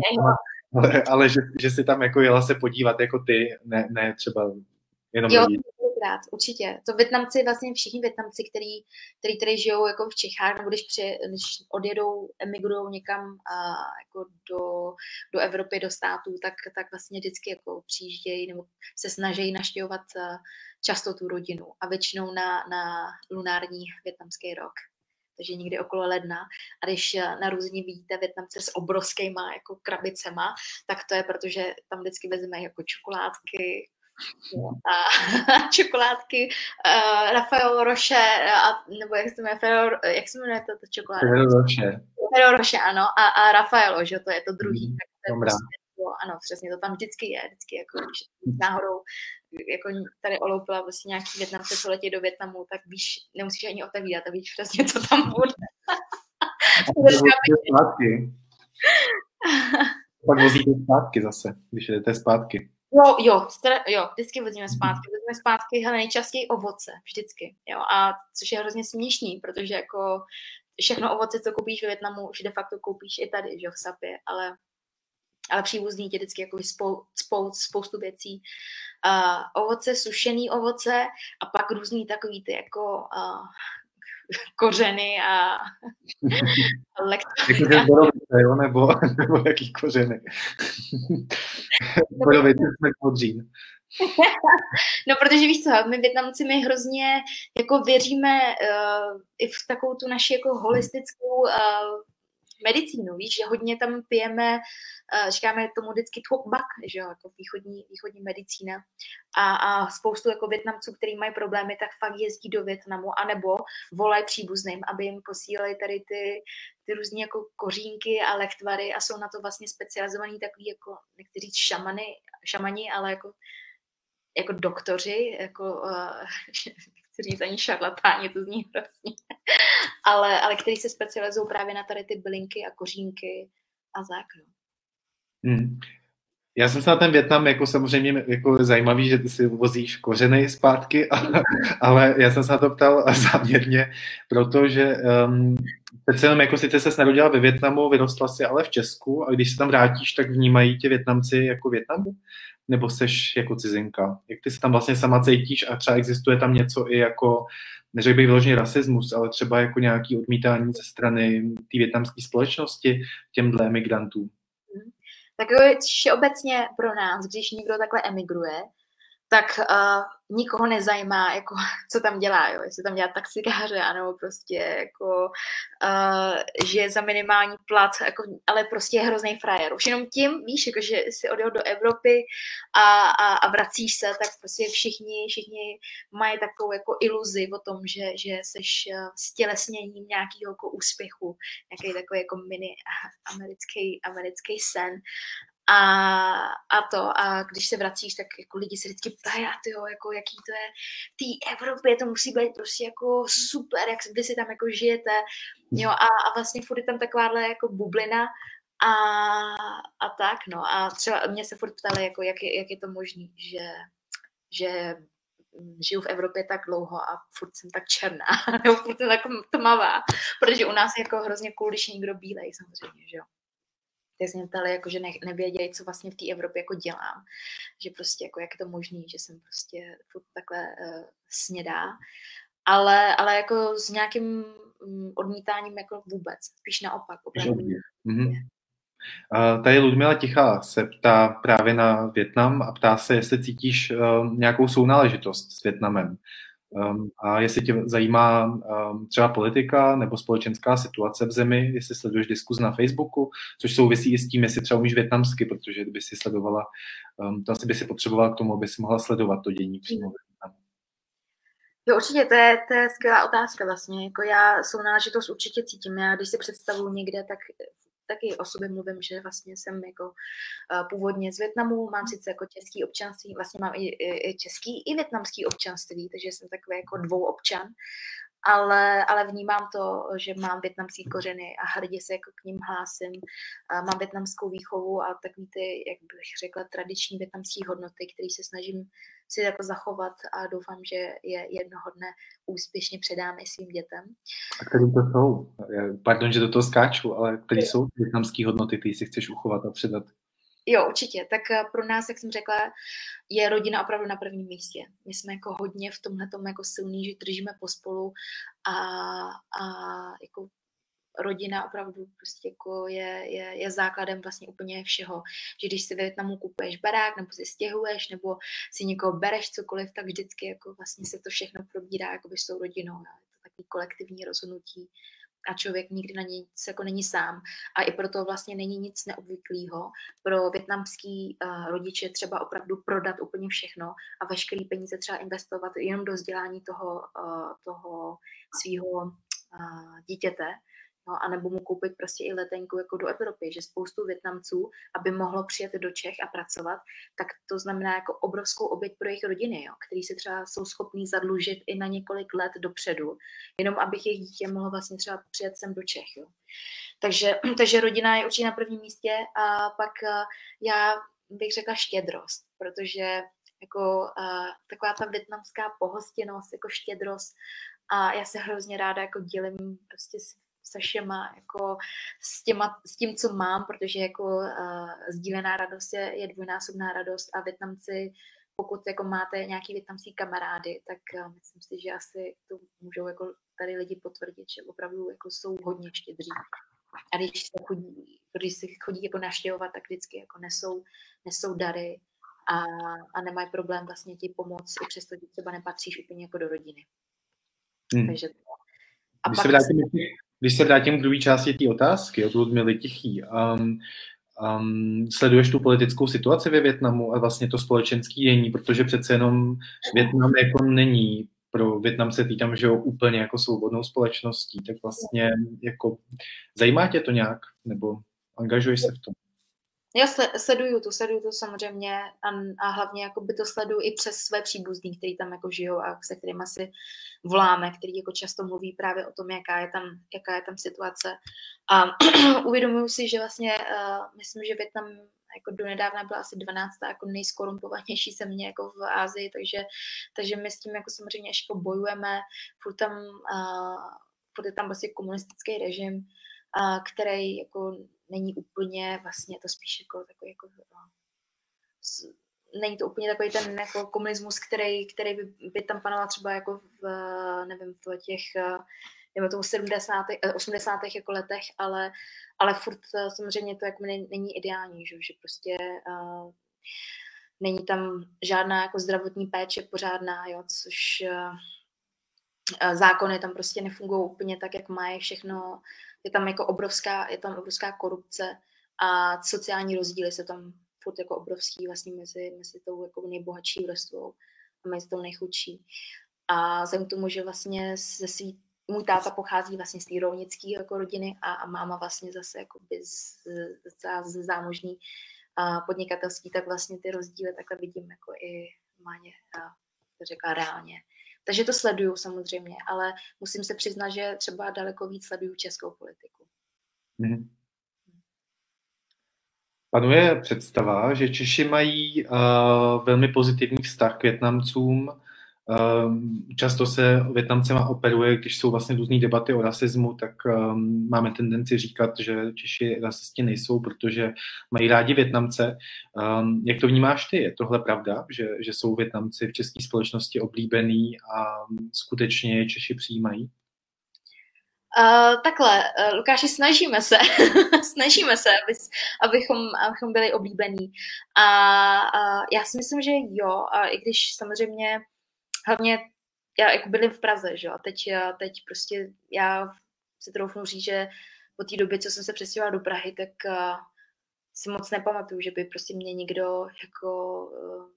ale, ale že, že si tam jako jela se podívat jako ty, ne, ne třeba jenom jo, lidi rád, určitě. To Větnamci, vlastně všichni Větnamci, který, který tady žijou jako v Čechách, nebo když, při, když odjedou, emigrují někam a, jako do, do Evropy, do států, tak, tak vlastně vždycky jako přijíždějí nebo se snaží naštěvovat často tu rodinu a většinou na, na lunární větnamský rok takže někdy okolo ledna. A když narození vidíte Větnamce s obrovskýma jako krabicema, tak to je proto, že tam vždycky vezme jako čokoládky, a čokoládky uh, Rafael Roche, a, nebo jak se jmenuje, Ferro, jak se jmenuje to, to čokoláda? Ferro Roche. Ferro Roche, ano, a, a Rafaelo, že to je to druhý. Mm, tak to je prostě, ano, přesně, to tam vždycky je, vždycky jako, když náhodou jako tady oloupila vlastně nějaký Větnamce, co letí do Větnamu, tak víš, nemusíš ani otevírat a víš přesně, co tam bude. Pak vozíte zpátky zase, když jdete zpátky. Jo, jo, stra, jo, vždycky mhm. zpátky. Vezmeme zpátky hele, nejčastěji ovoce, vždycky. Jo, a což je hrozně směšný, protože jako všechno ovoce, co koupíš ve Větnamu, už de facto koupíš i tady, že v Sapě, ale, ale příbuzný tě vždycky jako spou, spou, spoustu věcí. Uh, ovoce, sušený ovoce a pak různý takový ty jako uh, kořeny a lektory. jo, nebo, nebo jaký kořeny. Borovice jsme modřín. no, protože víš co, my Větnamci, my hrozně jako věříme uh, i v takovou tu naši jako holistickou uh, medicínu, víš, že hodně tam pijeme, uh, říkáme tomu vždycky thuốc bak, že jo, jako východní, východní medicína. A, a spoustu jako Větnamců, kteří mají problémy, tak fakt jezdí do Větnamu, anebo volají příbuzným, aby jim posílali tady ty, ty různé jako kořínky a lektvary a jsou na to vlastně specializovaní takový jako, říct šamany, šamani, ale jako jako doktoři, jako uh, ani šarlatáni, to zní hrozně, ale, ale který se specializují právě na tady ty bylinky a kořínky a tak. No. Hmm. Já jsem se na ten Větnam jako samozřejmě jako zajímavý, že ty si vozíš kořeny zpátky, ale, ale já jsem se na to ptal záměrně, protože um, přece jenom jako sice se narodila ve Větnamu, vyrostla si ale v Česku a když se tam vrátíš, tak vnímají tě Větnamci jako Větnamu? Nebo seš jako cizinka? Jak ty se tam vlastně sama cítíš a třeba existuje tam něco i jako, neřekl bych vyložený rasismus, ale třeba jako nějaký odmítání ze strany té větnamské společnosti těmhle emigrantům? Tak obecně pro nás, když někdo takhle emigruje, tak uh, nikoho nezajímá, jako, co tam dělá, jo? jestli tam dělá taxikáře, anebo prostě jako, uh, že za minimální plat, jako, ale prostě je hrozný frajer. Už jenom tím, víš, jako, že si odjel do Evropy a, a, a vracíš se, tak prostě všichni, všichni mají takovou jako iluzi o tom, že, že seš stělesněním nějakého jako úspěchu, nějaký takový jako mini americký, americký sen. A, a to, a když se vracíš, tak jako lidi se vždycky ptají, a ty jo, jako jaký to je v té Evropě, to musí být prostě jako super, jak vy si tam jako žijete, jo, a, a vlastně furt je tam takováhle jako bublina a, a tak, no, a třeba mě se furt ptali, jako jak je, jak je to možné, že, že žiju v Evropě tak dlouho a furt jsem tak černá, nebo furt jsem tak tmavá, protože u nás je jako hrozně cool, když je někdo bílej samozřejmě, že jo tak mě ptali, jako, že ne, nevědějí, co vlastně v té Evropě jako dělám. Že prostě, jako, jak je to možné, že jsem prostě takhle uh, snědá. Ale, ale jako s nějakým um, odmítáním jako vůbec. Spíš naopak. Mm-hmm. Tady Ludmila Tichá se ptá právě na Větnam a ptá se, jestli cítíš uh, nějakou sounáležitost s Větnamem. Um, a jestli tě zajímá um, třeba politika nebo společenská situace v zemi, jestli sleduješ diskus na Facebooku, což souvisí i s tím, jestli třeba umíš větnamsky, protože kdyby si sledovala, um, to asi by si potřebovala k tomu, aby si mohla sledovat to dění přímo Jo, určitě, to je, to je skvělá otázka vlastně. Jako já svou náležitost určitě cítím. Já když si představuji někde, tak taky o sobě mluvím, že vlastně jsem jako uh, původně z Větnamu, mám sice jako český občanství, vlastně mám i, i, i český, i větnamský občanství, takže jsem takový jako dvou občan, ale, ale vnímám to, že mám větnamské kořeny a hrdě se jako k ním hlásím. A mám větnamskou výchovu a takový ty, jak bych řekla, tradiční větnamské hodnoty, které se snažím si jako zachovat a doufám, že je jednoho dne úspěšně předám i svým dětem. A které to jsou? Pardon, že do toho skáču, ale které jsou větnamské hodnoty, které si chceš uchovat a předat? Jo, určitě. Tak eh, pro nás, jak jsem řekla, je rodina opravdu na prvním místě. My jsme jako hodně v tomhle jako silný, že držíme pospolu a, a jako rodina opravdu prostě jako je, je, je základem vlastně úplně všeho. Že když si ve Větnamu kupuješ barák, nebo si stěhuješ, nebo si někoho bereš cokoliv, tak vždycky jako vlastně se to všechno probírá jako s tou rodinou. Je to takový kolektivní rozhodnutí a člověk nikdy na nic jako není sám. A i proto vlastně není nic neobvyklého pro větnamský uh, rodiče třeba opravdu prodat úplně všechno a veškeré peníze třeba investovat jenom do vzdělání toho, uh, toho svého uh, dítěte, no, anebo mu koupit prostě i letenku jako do Evropy, že spoustu Větnamců, aby mohlo přijet do Čech a pracovat, tak to znamená jako obrovskou oběť pro jejich rodiny, jo, který si třeba jsou schopní zadlužit i na několik let dopředu, jenom abych jejich dítě mohlo vlastně třeba přijet sem do Čech. Jo. Takže, takže rodina je určitě na prvním místě a pak eh, já bych řekla štědrost, protože jako uh, taková ta větnamská pohostinnost, jako štědrost a já se hrozně ráda jako dělím prostě s se všema, jako s, těma, s tím, co mám, protože jako uh, sdílená radost je, je dvojnásobná radost a Větnamci, pokud jako máte nějaký větnamský kamarády, tak uh, myslím si, že asi to můžou jako tady lidi potvrdit, že opravdu jako jsou hodně štědří. A když se chodí, když se chodí jako naštěvovat, tak vždycky jako nesou, nesou dary a, a nemají problém vlastně ti pomoct, i přesto, že třeba nepatříš úplně jako do rodiny. Hmm. Takže to. A Když pak se vrátím, když se vrátím k druhé části té otázky od Ludmily Tichý, um, um, sleduješ tu politickou situaci ve Větnamu a vlastně to společenský dění, protože přece jenom Větnam jako není pro Větnamce týkám, že jo, úplně jako svobodnou společností, tak vlastně jako zajímá tě to nějak, nebo angažuješ se v tom? Já sleduju to, sleduju to samozřejmě a, a hlavně jako by to sleduju i přes své příbuzní, kteří tam jako žijou a se kterými si voláme, který jako často mluví právě o tom, jaká je tam, jaká je tam situace. A uvědomuji si, že vlastně uh, myslím, že Větnam jako do nedávna byla asi 12. jako nejskorumpovanější země jako v Ázii, takže, takže my s tím jako samozřejmě ještě jako bojujeme, furt tam, uh, furt je tam vlastně komunistický režim, uh, který jako není úplně vlastně to spíš jako takový jako no, není to úplně takový ten jako komunismus, který, který by, by tam panoval třeba jako v, nevím, v těch nebo tomu 70. 80. jako letech, ale, ale furt samozřejmě to jako není ideální, že, že prostě uh, není tam žádná jako zdravotní péče pořádná, jo, což uh, zákony tam prostě nefungují úplně tak, jak mají všechno, je tam jako obrovská, je tam obrovská korupce a sociální rozdíly se tam furt jako obrovský vlastně mezi, mezi tou jako nejbohatší vrstvou a mezi tou nejchudší. A vzhledem k tomu, že vlastně ze svý, můj táta pochází vlastně z té rovnické jako rodiny a, a máma vlastně zase jako z, z, z zámožní a podnikatelský, tak vlastně ty rozdíly takhle vidím jako i máně, to řekla reálně. Takže to sleduju samozřejmě, ale musím se přiznat, že třeba daleko víc sleduju českou politiku. Mm-hmm. Panuje představa, že Češi mají uh, velmi pozitivní vztah k Větnamcům. Uh, často se Větnamcema operuje, když jsou vlastně různé debaty o rasismu, tak um, máme tendenci říkat, že Češi rasisti nejsou, protože mají rádi Větnamce. Um, jak to vnímáš ty? Je tohle pravda, že, že jsou Větnamci v české společnosti oblíbený a skutečně je Češi přijímají? Uh, takhle, uh, Lukáši, snažíme se, snažíme se, aby, abychom, abychom byli oblíbení. A uh, já si myslím, že jo, a i když samozřejmě, hlavně já jako bydlím v Praze, že jo, a teď, teď prostě já si troufnu říct, že po té době, co jsem se přestěhovala do Prahy, tak uh, si moc nepamatuju, že by prostě mě někdo jako uh,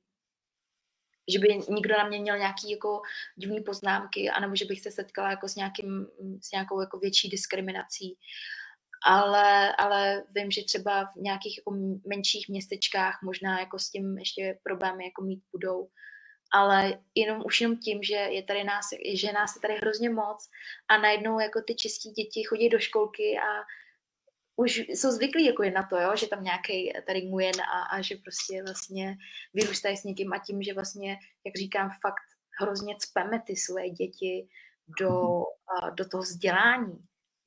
že by nikdo na mě měl nějaký jako divný poznámky, anebo že bych se setkala jako s, nějakým, s nějakou jako větší diskriminací. Ale, ale vím, že třeba v nějakých jako menších městečkách možná jako s tím ještě problémy jako mít budou. Ale jenom už jenom tím, že je tady nás, že nás je tady hrozně moc a najednou jako ty české děti chodí do školky a už jsou zvyklí jako je na to, jo, že tam nějaký tady Nguyen a, a že prostě vlastně vyrůstají s někým a tím, že vlastně, jak říkám, fakt hrozně cpeme ty své děti do, a, do toho vzdělání,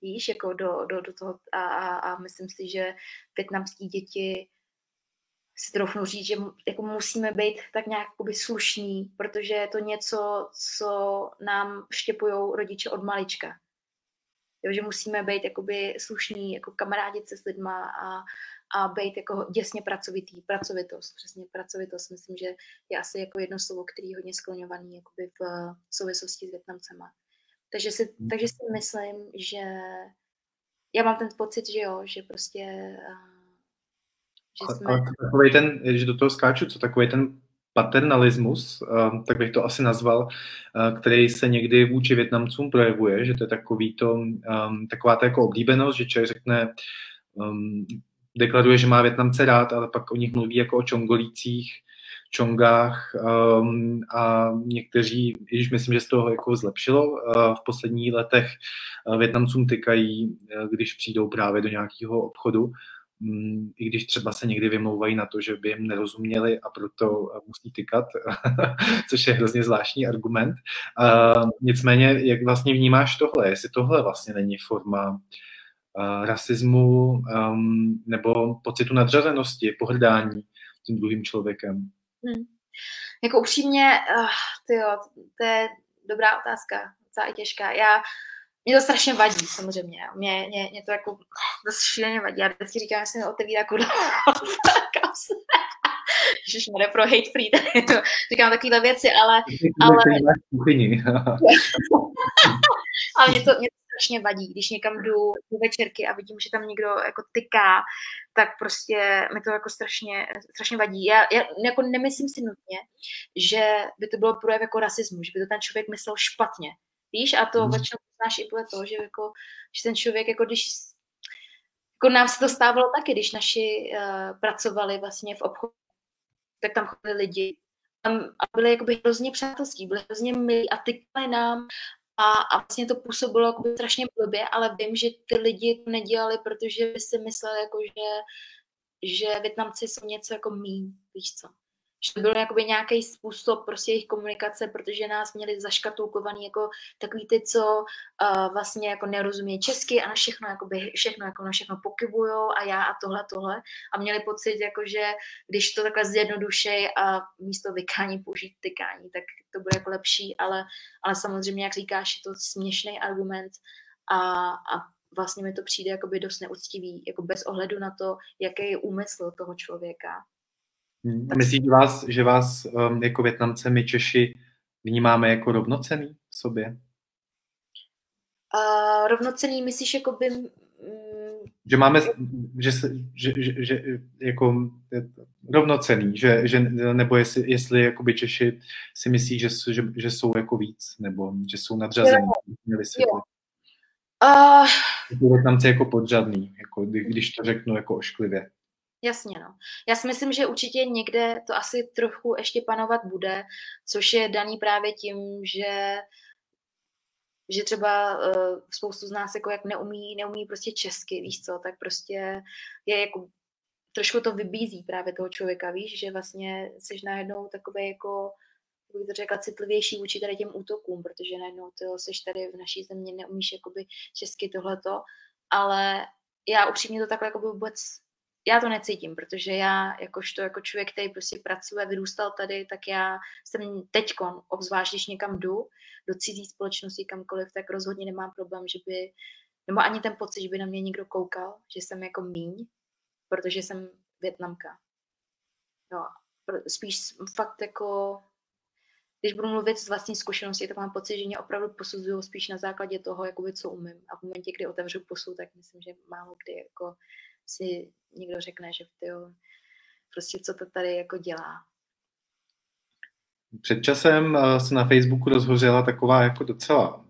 víš, jako do, do, do toho a, a, a myslím si, že větnamský děti si troufnu říct, že jako musíme být tak nějak slušní, protože je to něco, co nám štěpují rodiče od malička jo, že musíme být jakoby slušní, jako kamarádit se s lidma a, a být jako děsně pracovitý, pracovitost, přesně pracovitost, myslím, že je asi jako jedno slovo, který je hodně skloňovaný jakoby v souvislosti s Větnamcema. Takže si, hmm. takže si myslím, že já mám ten pocit, že jo, že prostě že jsme... Ale takový ten, že do toho skáču, co takový ten paternalismus, eh, tak bych to asi nazval, eh, který se někdy vůči Větnamcům projevuje, že to je takový to, eh, taková ta jako oblíbenost, že člověk řekne, deklaruje, že má Větnamce rád, ale pak o nich mluví jako o čongolících, čongách um, a někteří, když myslím, že z toho jako zlepšilo uh, v posledních letech, uh, Větnamcům tykají, uh, když přijdou právě do nějakého obchodu, i když třeba se někdy vymlouvají na to, že by jim nerozuměli a proto eh, musí tykat, což je hrozně zvláštní argument. Uh, nicméně, jak vlastně vnímáš tohle? Jestli tohle vlastně není forma uh, rasismu um, nebo pocitu nadřazenosti, pohrdání tím druhým člověkem? Hmm. Jako upřímně, uh, tyjo, to je dobrá otázka, docela těžká. Já mě to strašně vadí, samozřejmě. Mě, mě, mě to jako dost šíleně vadí. Já vždycky říkám, že se mi otevírá kudla. Ježiš, mě pro hate free, říkám takovéhle věci, ale... ale... ale mě to, mě to strašně vadí, když někam jdu do večerky a vidím, že tam někdo jako tyká, tak prostě mi to jako strašně, strašně vadí. Já, já jako nemyslím si nutně, že by to bylo projev jako rasismu, že by to ten člověk myslel špatně. Víš, a to hmm. většinou znáš i podle toho, že, jako, že ten člověk, jako když jako nám se to stávalo taky, když naši uh, pracovali vlastně v obchodu, tak tam chodili lidi a byli jakoby hrozně přátelský, byli hrozně milí a tykali nám a, a vlastně to působilo jako strašně blbě, ale vím, že ty lidi to nedělali, protože by si mysleli, jako, že, že Větnamci jsou něco jako mý, víš co že byl jakoby nějaký způsob prostě jejich komunikace, protože nás měli zaškatulkovaný jako takový ty, co uh, vlastně jako nerozumí česky a na všechno, jakoby, všechno, jako na všechno pokyvujou a já a tohle, tohle. A měli pocit, jako, že když to takhle zjednodušej a místo vykání použít tykání, tak to bude jako lepší, ale, ale samozřejmě, jak říkáš, je to směšný argument a, a vlastně mi to přijde jakoby dost neúctivý, jako bez ohledu na to, jaký je úmysl toho člověka. Hmm. Myslíš, že vás, že vás um, jako Větnamce my Češi vnímáme jako rovnocený v sobě? Uh, rovnocený myslíš jako by... Mm, že máme, že, že, že, že jako rovnocený, že, že nebo jestli, jestli jakoby Češi si myslí, že, že, že jsou jako víc, nebo že jsou nadřazení. Jo. Jo. Uh, Větnamci jako podřadný, jako, když to řeknu jako ošklivě. Jasně, no. Já si myslím, že určitě někde to asi trochu ještě panovat bude, což je daný právě tím, že že třeba uh, spoustu z nás jako jak neumí, neumí prostě česky, víš co, tak prostě je jako trošku to vybízí právě toho člověka, víš, že vlastně jsi najednou takový jako jak to řekla, citlivější vůči tady těm útokům, protože najednou ty jsi tady v naší země, neumíš jakoby česky tohleto, ale já upřímně to takhle jako vůbec já to necítím, protože já, jakožto jako člověk, který prostě pracuje, vyrůstal tady, tak já jsem teďkon, obzvlášť když někam jdu, do cizí společnosti kamkoliv, tak rozhodně nemám problém, že by, nebo ani ten pocit, že by na mě někdo koukal, že jsem jako míň, protože jsem Větnamka. No, spíš fakt jako, když budu mluvit z vlastní zkušenosti, tak mám pocit, že mě opravdu posuzují spíš na základě toho, jakoby, co umím. A v momentě, kdy otevřu pusu, tak myslím, že málo kdy jako si někdo řekne, že tyjo, prostě co to tady jako dělá. před časem se na Facebooku rozhořela taková jako docela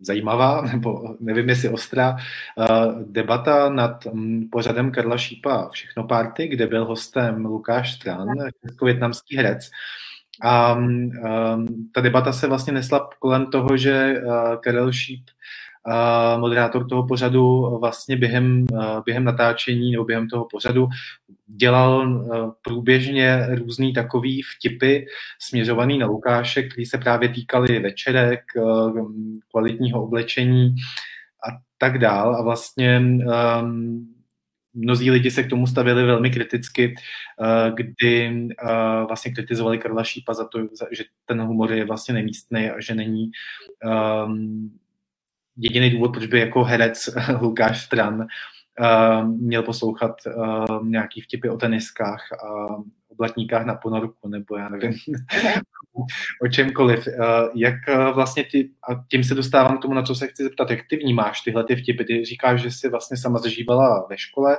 zajímavá, nebo nevím jestli ostrá, debata nad mm, pořadem Karla Šípa Všechno party, kde byl hostem Lukáš Stran, česko-větnamský herec. A um, ta debata se vlastně nesla kolem toho, že uh, Karel Šíp moderátor toho pořadu vlastně během, během natáčení nebo během toho pořadu dělal průběžně různý takový vtipy směřovaný na Lukáše, který se právě týkaly večerek, kvalitního oblečení a tak dál. A vlastně mnozí lidi se k tomu stavili velmi kriticky, kdy vlastně kritizovali Karla Šípa za to, že ten humor je vlastně nemístný a že není jediný důvod, proč by jako herec Lukáš Stran uh, měl poslouchat uh, nějaký vtipy o teniskách a blatníkách na ponorku, nebo já nevím, o čemkoliv. Uh, jak uh, vlastně ty, a tím se dostávám k tomu, na co se chci zeptat, jak ty vnímáš tyhle ty vtipy? Ty říkáš, že jsi vlastně sama zažívala ve škole,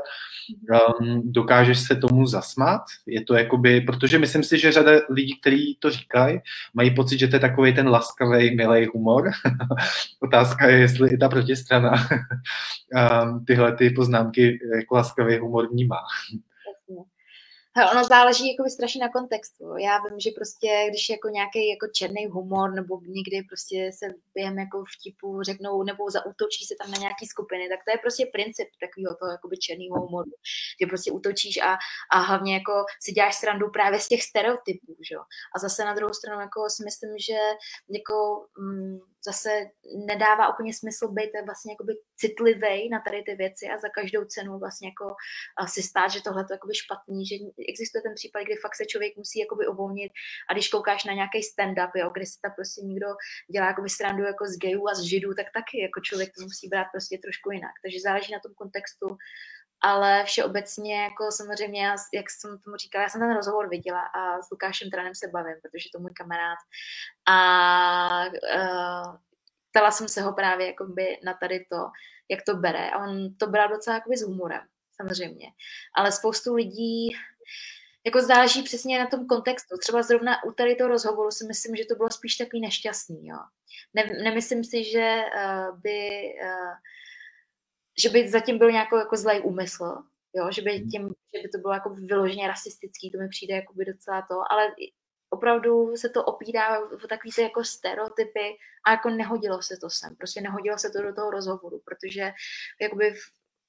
um, dokážeš se tomu zasmát? Je to jakoby, protože myslím si, že řada lidí, kteří to říkají, mají pocit, že to je takový ten laskavý, milý humor. Otázka je, jestli i ta protistrana um, tyhle ty poznámky jako laskavý humor vnímá. Hele, ono záleží jako strašně na kontextu. Já vím, že prostě, když jako nějaký jako černý humor, nebo někdy prostě se během jako vtipu řeknou, nebo zautočí se tam na nějaký skupiny, tak to je prostě princip takového toho jakoby černého humoru. Že prostě útočíš a, a hlavně jako si děláš srandu právě z těch stereotypů, že? A zase na druhou stranu jako si myslím, že jako mm, zase nedává úplně smysl být vlastně jakoby citlivý na tady ty věci a za každou cenu vlastně jako si stát, že tohle je jakoby špatný, že existuje ten případ, kdy fakt se člověk musí jakoby uvolnit a když koukáš na nějaký stand-up, jo, kde se tam prostě někdo dělá jakoby srandu jako z gayů a z židů, tak taky jako člověk to musí brát prostě trošku jinak. Takže záleží na tom kontextu, ale všeobecně, jako samozřejmě, jak jsem tomu říkala, já jsem ten rozhovor viděla a s Lukášem Tranem se bavím, protože to můj kamarád. A uh, jsem se ho právě jakoby na tady to, jak to bere. A on to bral docela jakoby s humorem, samozřejmě. Ale spoustu lidí jako záleží přesně na tom kontextu. Třeba zrovna u tady toho rozhovoru si myslím, že to bylo spíš takový nešťastný. Jo. Ne, nemyslím si, že uh, by uh, že by zatím byl nějaký jako zlej úmysl, jo, že by, hmm. tím, že by to bylo jako vyloženě rasistický, to mi přijde jako by docela to, ale opravdu se to opírá o takový ty jako stereotypy a jako nehodilo se to sem, prostě nehodilo se to do toho rozhovoru, protože jakoby v,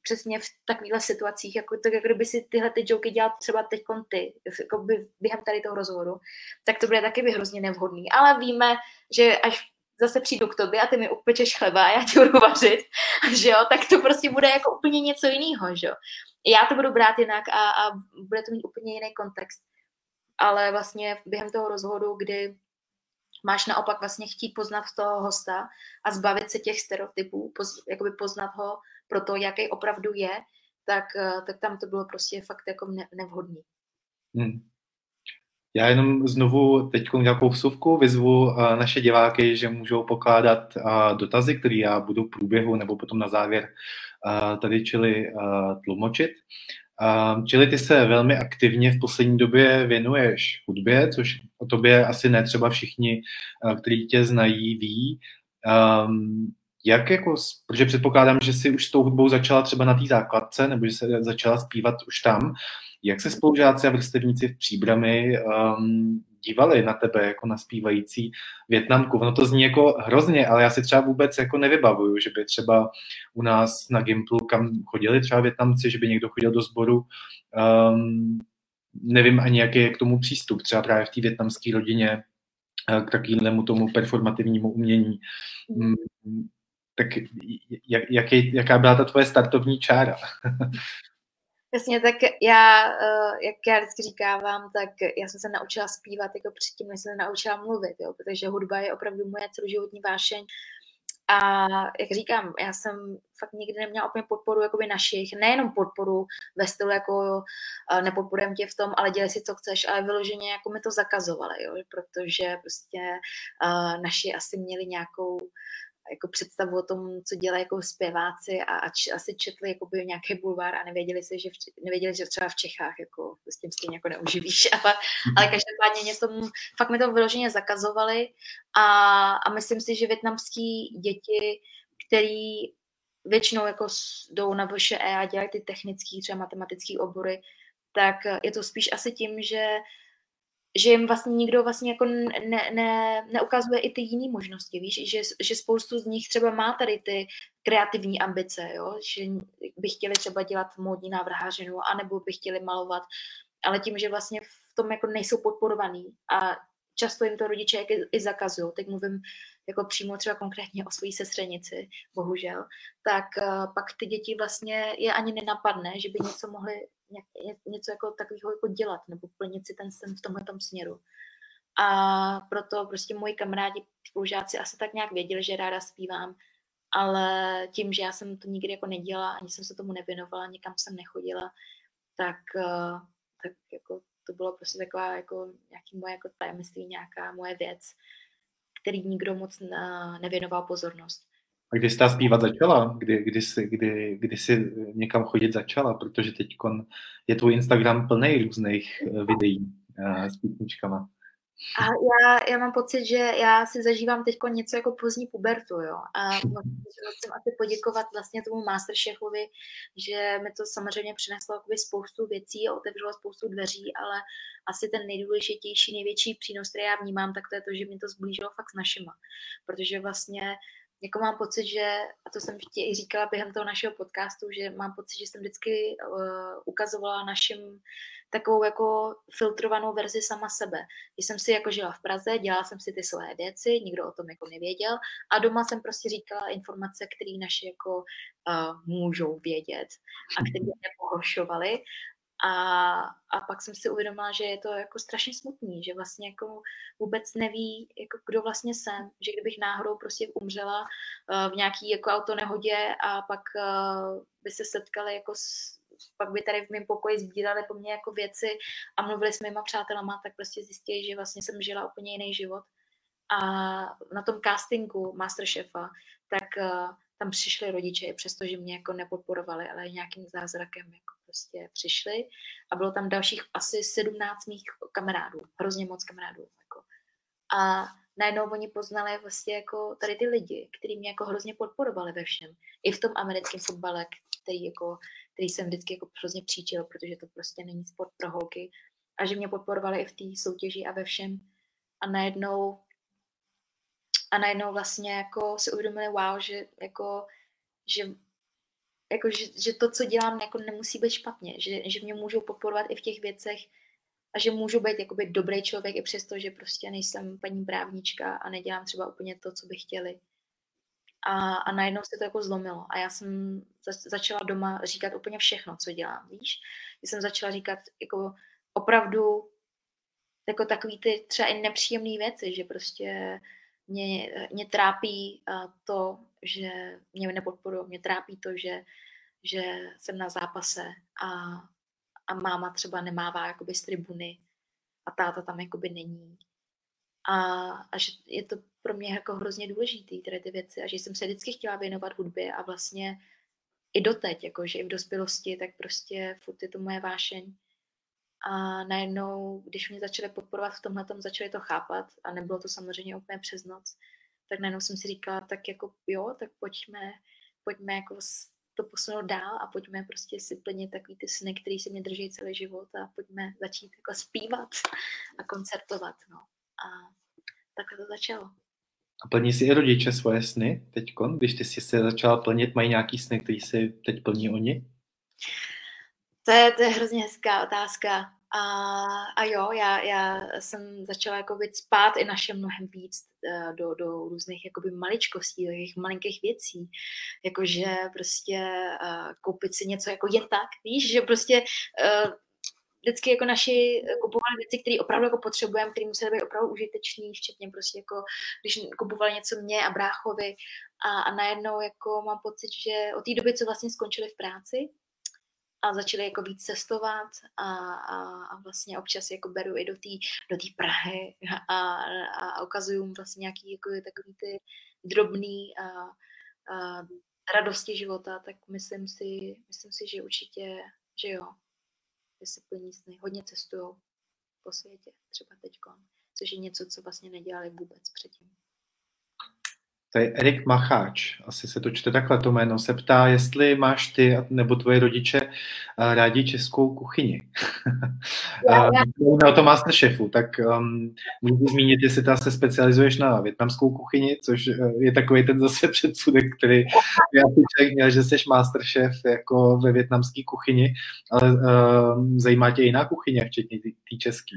přesně v takovýchhle situacích, jako to, jak kdyby si tyhle ty joky dělal třeba teď ty, jako by během tady toho rozhovoru, tak to bude taky by hrozně nevhodný. Ale víme, že až zase přijdu k tobě a ty mi upečeš chleba a já ti budu vařit, že jo, tak to prostě bude jako úplně něco jiného, že jo. Já to budu brát jinak a, a bude to mít úplně jiný kontext. Ale vlastně během toho rozhodu, kdy máš naopak vlastně chtít poznat toho hosta a zbavit se těch stereotypů, poz, jakoby poznat ho pro to, jaký opravdu je, tak, tak tam to bylo prostě fakt jako ne, nevhodný. Hmm. Já jenom znovu teď nějakou vsuvku vyzvu uh, naše diváky, že můžou pokládat uh, dotazy, které já budu v průběhu nebo potom na závěr uh, tady čili tlumočit. Čili ty se velmi aktivně v poslední době věnuješ hudbě, což o tobě asi ne třeba všichni, kteří tě znají, ví. Um, jak jako, protože předpokládám, že jsi už s tou hudbou začala třeba na té základce, nebo že se začala zpívat už tam. Jak se spolužáci a vrstevníci v příbrami um, dívali na tebe jako na zpívající Větnamku? Ono to zní jako hrozně, ale já si třeba vůbec jako nevybavuju, že by třeba u nás na Gimplu, kam chodili třeba Větnamci, že by někdo chodil do sboru, um, nevím ani, jaký je k tomu přístup, třeba právě v té větnamské rodině, eh, k takovému tomu performativnímu umění. Mm, tak jak, jaký, jaká byla ta tvoje startovní čára? Jasně, tak já, eh, jak já vždycky říkávám, tak já jsem se naučila zpívat jako předtím, než jsem se naučila mluvit, jo, protože hudba je opravdu moje celoživotní vášeň. A jak říkám, já jsem fakt nikdy neměla úplně podporu jakoby našich, nejenom podporu ve stylu jako eh, nepodporujeme tě v tom, ale dělej si, co chceš, ale vyloženě jako mi to zakazovali, jo, protože prostě uh, naši asi měli nějakou jako představu o tom, co dělají jako zpěváci a, a č, asi četli jakoby nějaký bulvár a nevěděli si, že v, nevěděli, že třeba v Čechách jako s tím stejně jako neuživíš, ale, mhm. ale každopádně mě tomu, fakt mi to vyloženě zakazovali a, a myslím si, že větnamský děti, který většinou jako jdou na VŠE a dělají ty technické, třeba matematické obory, tak je to spíš asi tím, že že jim vlastně nikdo vlastně jako ne, ne, neukazuje i ty jiné možnosti, víš, že, že spoustu z nich třeba má tady ty kreativní ambice, jo? že by chtěli třeba dělat módní návrhářinu, anebo by chtěli malovat, ale tím, že vlastně v tom jako nejsou podporovaný a často jim to rodiče i, i zakazují, teď mluvím jako přímo třeba konkrétně o své sestřenici, bohužel, tak uh, pak ty děti vlastně je ani nenapadne, že by něco mohly něco jako takového jako dělat nebo plnit si ten sen v tomhle směru. A proto prostě moji kamarádi, spolužáci asi tak nějak věděli, že ráda zpívám, ale tím, že já jsem to nikdy jako nedělala, ani jsem se tomu nevěnovala, nikam jsem nechodila, tak, eh, tak jako to bylo prostě taková jako nějaký moje jako tajemství, nějaká moje věc, který nikdo moc nevěnoval pozornost. A kdy jsi zpívat začala? Kdy, kdy, jsi, kdy, kdy jsi někam chodit začala? Protože teď je tvůj Instagram plný různých eh, videí eh, s písničkama. A já, já mám pocit, že já si zažívám teď něco jako pozdní pubertu, jo. A musím asi poděkovat vlastně tomu Masterchefovi, že mi to samozřejmě přineslo spoustu věcí a otevřelo spoustu dveří, ale asi ten nejdůležitější, největší přínos, který já vnímám, tak to je to, že mi to zblížilo fakt s našima. Protože vlastně jako mám pocit, že, a to jsem ti i říkala během toho našeho podcastu, že mám pocit, že jsem vždycky uh, ukazovala našim takovou jako filtrovanou verzi sama sebe. Když jsem si jako žila v Praze, dělala jsem si ty své věci, nikdo o tom jako nevěděl a doma jsem prostě říkala informace, které naši jako uh, můžou vědět a které mě pohoršovaly a, a pak jsem si uvědomila, že je to jako strašně smutný, že vlastně jako vůbec neví, jako kdo vlastně jsem, že kdybych náhodou prostě umřela uh, v nějaký jako autonehodě a pak uh, by se setkali jako s, pak by tady v mém pokoji sbírali po mně jako věci a mluvili s mýma přátelama, tak prostě zjistili, že vlastně jsem žila úplně jiný život. A na tom castingu Masterchefa, tak uh, tam přišli rodiče, i přesto, že mě jako nepodporovali, ale nějakým zázrakem jako prostě přišli a bylo tam dalších asi 17 mých kamarádů, hrozně moc kamarádů. Jako. A najednou oni poznali vlastně jako tady ty lidi, kteří mě jako hrozně podporovali ve všem. I v tom americkém fotbale, který, jako, který jsem vždycky jako hrozně příčil, protože to prostě není sport pro holky. A že mě podporovali i v té soutěži a ve všem. A najednou a najednou vlastně jako si uvědomili, wow, že jako, že jako, že, že to, co dělám, jako nemusí být špatně, že, že mě můžou podporovat i v těch věcech a že můžu být jakoby dobrý člověk i přesto, že prostě nejsem paní právnička a nedělám třeba úplně to, co by chtěli. A, a najednou se to jako zlomilo a já jsem zač- začala doma říkat úplně všechno, co dělám, víš. Já jsem začala říkat jako opravdu jako takový ty třeba i nepříjemné věci, že prostě mě, mě trápí to, že mě nepodporují, mě trápí to, že, že jsem na zápase a, a máma třeba nemává jakoby z tribuny a táta tam jakoby není. A, a že je to pro mě jako hrozně důležitý, tady ty věci a že jsem se vždycky chtěla věnovat hudbě a vlastně i doteď, jako že i v dospělosti, tak prostě furt je to moje vášeň. A najednou, když mě začali podporovat v tomhle, začali to chápat a nebylo to samozřejmě úplně přes noc, tak najednou jsem si říkala, tak jako jo, tak pojďme, pojďme jako to posunout dál a pojďme prostě si plnit takový ty sny, který se mě drží celý život a pojďme začít jako zpívat a koncertovat, no. A takhle to začalo. A plní si i rodiče svoje sny teď, když ty jsi se začala plnit, mají nějaký sny, který si teď plní oni? To je, to je hrozně hezká otázka. A, a jo, já, já jsem začala jako být spát i naše mnohem víc eh, do, do různých jakoby maličkostí, takových malinkých věcí. Jakože prostě uh, koupit si něco jako jen tak, víš, že prostě uh, vždycky jako naši kupovali věci, které opravdu jako potřebujeme, které musely být opravdu užitečné, včetně prostě jako, když kupovali něco mě a bráchovi a, a najednou jako mám pocit, že od té doby, co vlastně skončili v práci, a začali jako víc cestovat a, a, a vlastně občas jako beru i do té do tý Prahy a, a ukazuju vlastně nějaký jako takový ty drobný a, a radosti života, tak myslím si, myslím si, že určitě, že jo, že si plní sny, hodně cestují po světě, třeba teď, což je něco, co vlastně nedělali vůbec předtím to je Erik Macháč, asi se to čte takhle to jméno, se ptá, jestli máš ty nebo tvoje rodiče eh, rádi českou kuchyni. Já, já. o tom Masterchefu, tak um, můžu zmínit, jestli ta se specializuješ na větnamskou kuchyni, což eh, je takový ten zase předsudek, který já si člověk měl, že jsi Masterchef jako ve větnamské kuchyni, ale um, zajímá tě jiná kuchyně, včetně té české.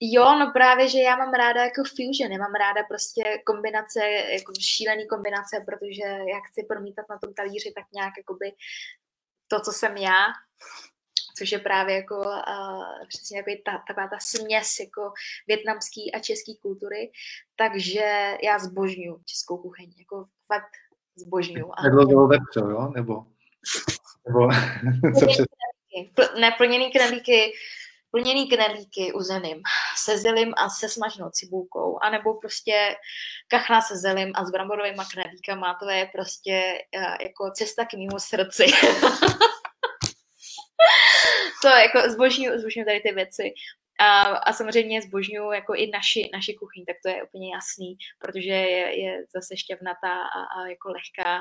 Jo, no právě, že já mám ráda jako fusion, já mám ráda prostě kombinace, jako šílený kombinace, protože já chci promítat na tom talíři tak nějak jakoby to, co jsem já, což je právě jako uh, přesně jako ta, taková ta směs jako větnamský a český kultury, takže já zbožňuju českou kuchyň, jako fakt zbožňuju. Nebo vepřo, jo? Nebo, nebo co přes... Neplněný knedlíky, plněný knedlíky uzeným se zelim a se smaženou cibulkou, anebo prostě kachna se zelim a s bramborovými knedlíkama, to je prostě uh, jako cesta k mýmu srdci. to jako zbožňuju, zbožňuju tady ty věci. A, a samozřejmě zbožňuju jako i naši, naši kuchyň, tak to je úplně jasný, protože je, je zase šťavnatá a, a jako lehká,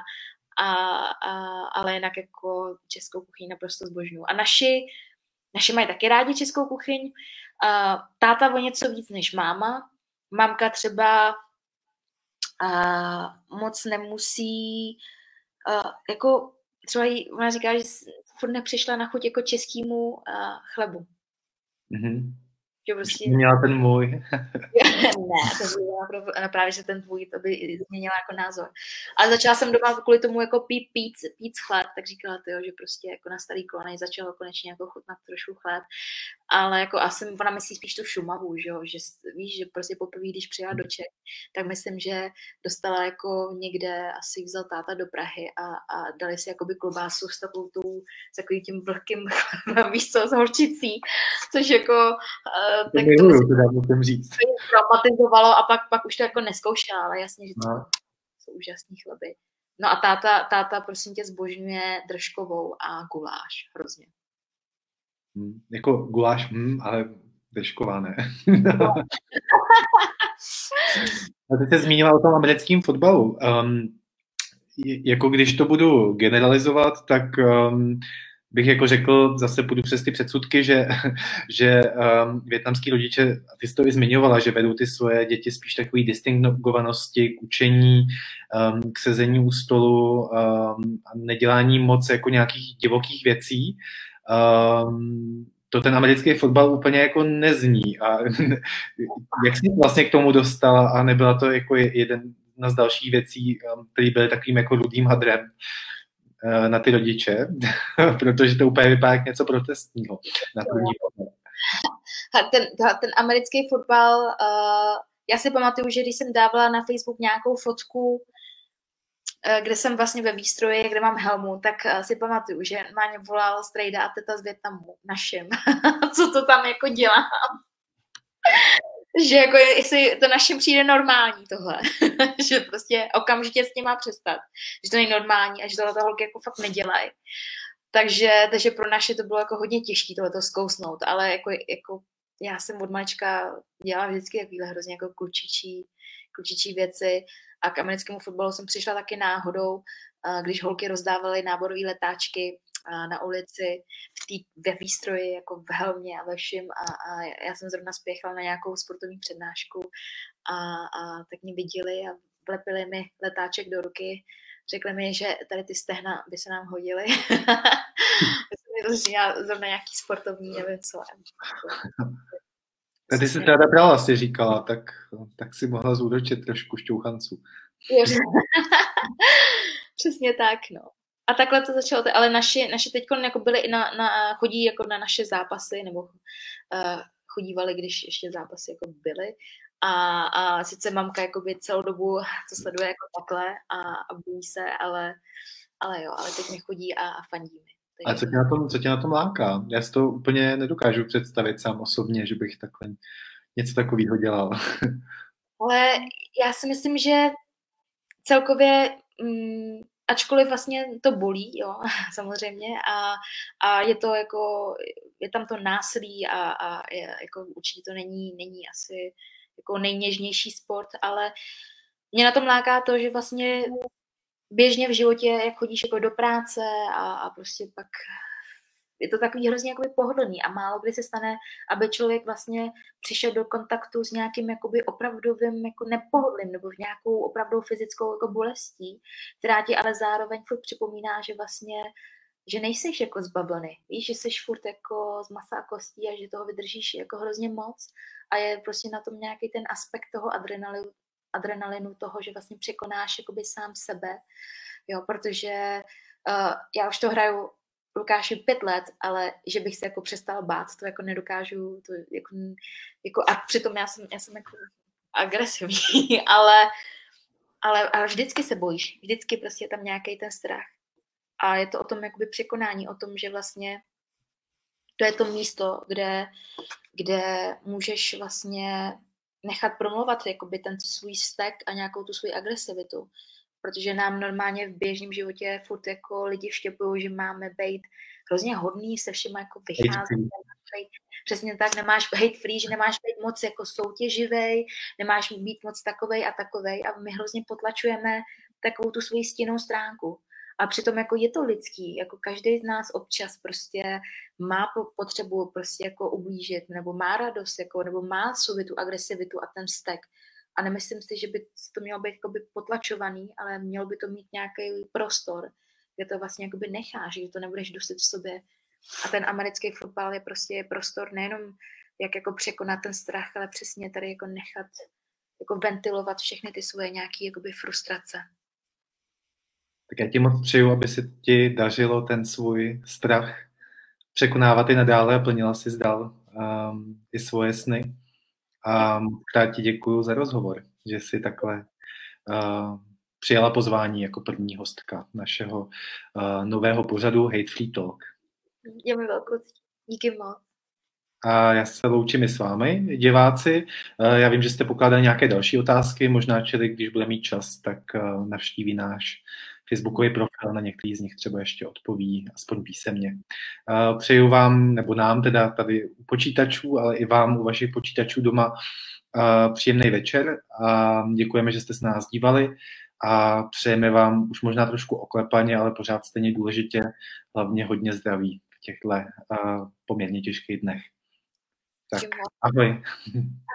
a, a, ale jinak jako českou kuchyň naprosto zbožňuju. A naši Naši mají taky rádi českou kuchyň. Uh, táta o něco víc než máma. Mamka třeba uh, moc nemusí, uh, jako třeba jí, ona říká, že furt nepřišla na chuť jako českýmu uh, chlebu. Mm-hmm. Že prostě... Měla ten můj. ne, to bylo no právě, že ten tvůj, to by změnila jako názor. Ale začala jsem doma kvůli tomu jako pít, pít, pít chleb, tak říkala ty, že prostě jako na starý kolej začalo konečně jako chutnat trošku chleb. Ale jako asi ona myslí spíš tu šumavu, že, jo? že víš, že prostě poprvé, když přijela do Čech, tak myslím, že dostala jako někde, asi vzal táta do Prahy a, a dali si jakoby klobásu s takovou tou, s takovým tím vlhkým víš co, s horčicí, což jako uh, tak miluju, to, teda musím říct. traumatizovalo a pak, pak už to jako neskoušela, ale jasně, že to no. jsou úžasný chleby. No a táta, táta prosím tě zbožňuje držkovou a guláš hrozně. Hmm, jako guláš, hmm, ale držková ne. a ty jsi zmínila o tom americkém fotbalu. Um, jako když to budu generalizovat, tak um, bych jako řekl, zase půjdu přes ty předsudky, že, že um, větnamský rodiče, ty jsi to i zmiňovala, že vedou ty svoje děti spíš takový distingovanosti k učení, um, k sezení u stolu um, a nedělání moc jako nějakých divokých věcí. Um, to ten americký fotbal úplně jako nezní. A jak jsi vlastně k tomu dostala a nebyla to jako jeden z dalších věcí, um, který byly takovým jako rudým hadrem Eh, na ty rodiče, protože to úplně vypadá jak něco protestního na první ten, ten americký fotbal, uh, já si pamatuju, že když jsem dávala na Facebook nějakou fotku, uh, kde jsem vlastně ve výstroji, kde mám helmu, tak uh, si pamatuju, že mě volal strejda a teta z Větnamu, našim, co to tam jako dělám že jako jestli to našim přijde normální tohle, že prostě okamžitě s tím má přestat, že to není normální a že tohle holky jako fakt nedělají. Takže, takže pro naše to bylo jako hodně těžké tohle zkousnout, ale jako, jako já jsem od malička dělala vždycky takovýhle hrozně jako klučičí, klučičí věci a k americkému fotbalu jsem přišla taky náhodou, když holky rozdávaly náborové letáčky na ulici, v tý, ve výstroji, jako v helmě a ve všem a, a já jsem zrovna spěchala na nějakou sportovní přednášku a, a tak mě viděli a vlepili mi letáček do ruky, řekli mi, že tady ty stehna by se nám hodily. Já zrovna nějaký sportovní, nevím co. Tady se teda brala, si říkala, tak, tak si mohla zúročit trošku šťouchanců. Přesně tak, no a takhle to začalo, ale naši, naši teď jako byli i na, na, chodí jako na naše zápasy, nebo uh, chodívali, když ještě zápasy jako byly. A, a sice mamka jakoby celou dobu to sleduje jako takhle a, a bojí se, ale, ale jo, ale teď mi chodí a, a fandí mi. A co tě, na tom, co tě na tom láká? Já si to úplně nedokážu představit sám osobně, že bych takhle něco takového dělal. Ale já si myslím, že celkově, um, ačkoliv vlastně to bolí, jo, samozřejmě, a, a je to jako, je tam to násilí a, a je, jako určitě to není, není asi jako nejněžnější sport, ale mě na tom láká to, že vlastně běžně v životě, jak chodíš jako do práce a, a prostě pak je to takový hrozně jakoby pohodlný a málo kdy se stane, aby člověk vlastně přišel do kontaktu s nějakým jakoby opravdovým jako nepohodlím nebo v nějakou opravdou fyzickou jako bolestí, která ti ale zároveň furt připomíná, že vlastně že nejseš jako z bablony, víš, že jsi furt jako z masa a kostí a že toho vydržíš jako hrozně moc a je prostě na tom nějaký ten aspekt toho adrenalinu, adrenalinu toho, že vlastně překonáš jakoby sám sebe, jo, protože uh, já už to hraju Lukáši pět let, ale že bych se jako přestala bát, to jako nedokážu, to jako, jako a přitom já jsem, já jsem jako agresivní, ale, ale, ale vždycky se bojíš, vždycky prostě je tam nějaký ten strach. A je to o tom jakoby překonání, o tom, že vlastně to je to místo, kde, kde můžeš vlastně nechat promluvat jakoby ten svůj vztek a nějakou tu svou agresivitu protože nám normálně v běžném životě furt jako lidi vštěpují, že máme být hrozně hodný, se všema jako vycházet. Přesně tak, nemáš hate free, že nemáš být moc jako soutěživej, nemáš být moc takovej a takovej a my hrozně potlačujeme takovou tu svoji stěnou stránku. A přitom jako je to lidský, jako každý z nás občas prostě má potřebu prostě jako ublížit, nebo má radost, jako, nebo má sobě tu agresivitu a ten vztek. A nemyslím si, že by to mělo být jakoby potlačovaný, ale mělo by to mít nějaký prostor, kde to vlastně jakoby necháš, že to nebudeš dusit v sobě. A ten americký fotbal je prostě prostor nejenom jak jako překonat ten strach, ale přesně tady jako nechat jako ventilovat všechny ty svoje nějaké jakoby frustrace. Tak já ti moc přeju, aby se ti dařilo ten svůj strach překonávat i nadále a plnila si zdal um, i svoje sny. A krát ti děkuji za rozhovor, že jsi takhle uh, přijala pozvání jako první hostka našeho uh, nového pořadu Hate Free Talk. Je mi velkou Díky moc. A já se loučím i s vámi, diváci. Já vím, že jste pokládali nějaké další otázky, možná čili, když bude mít čas, tak navštíví náš Facebookový profil, na některý z nich třeba ještě odpoví, aspoň písemně. Přeju vám, nebo nám teda tady u počítačů, ale i vám u vašich počítačů doma příjemný večer a děkujeme, že jste se nás dívali a přejeme vám už možná trošku oklepaně, ale pořád stejně důležitě, hlavně hodně zdraví v těchto poměrně těžkých dnech. Tak, ahoj.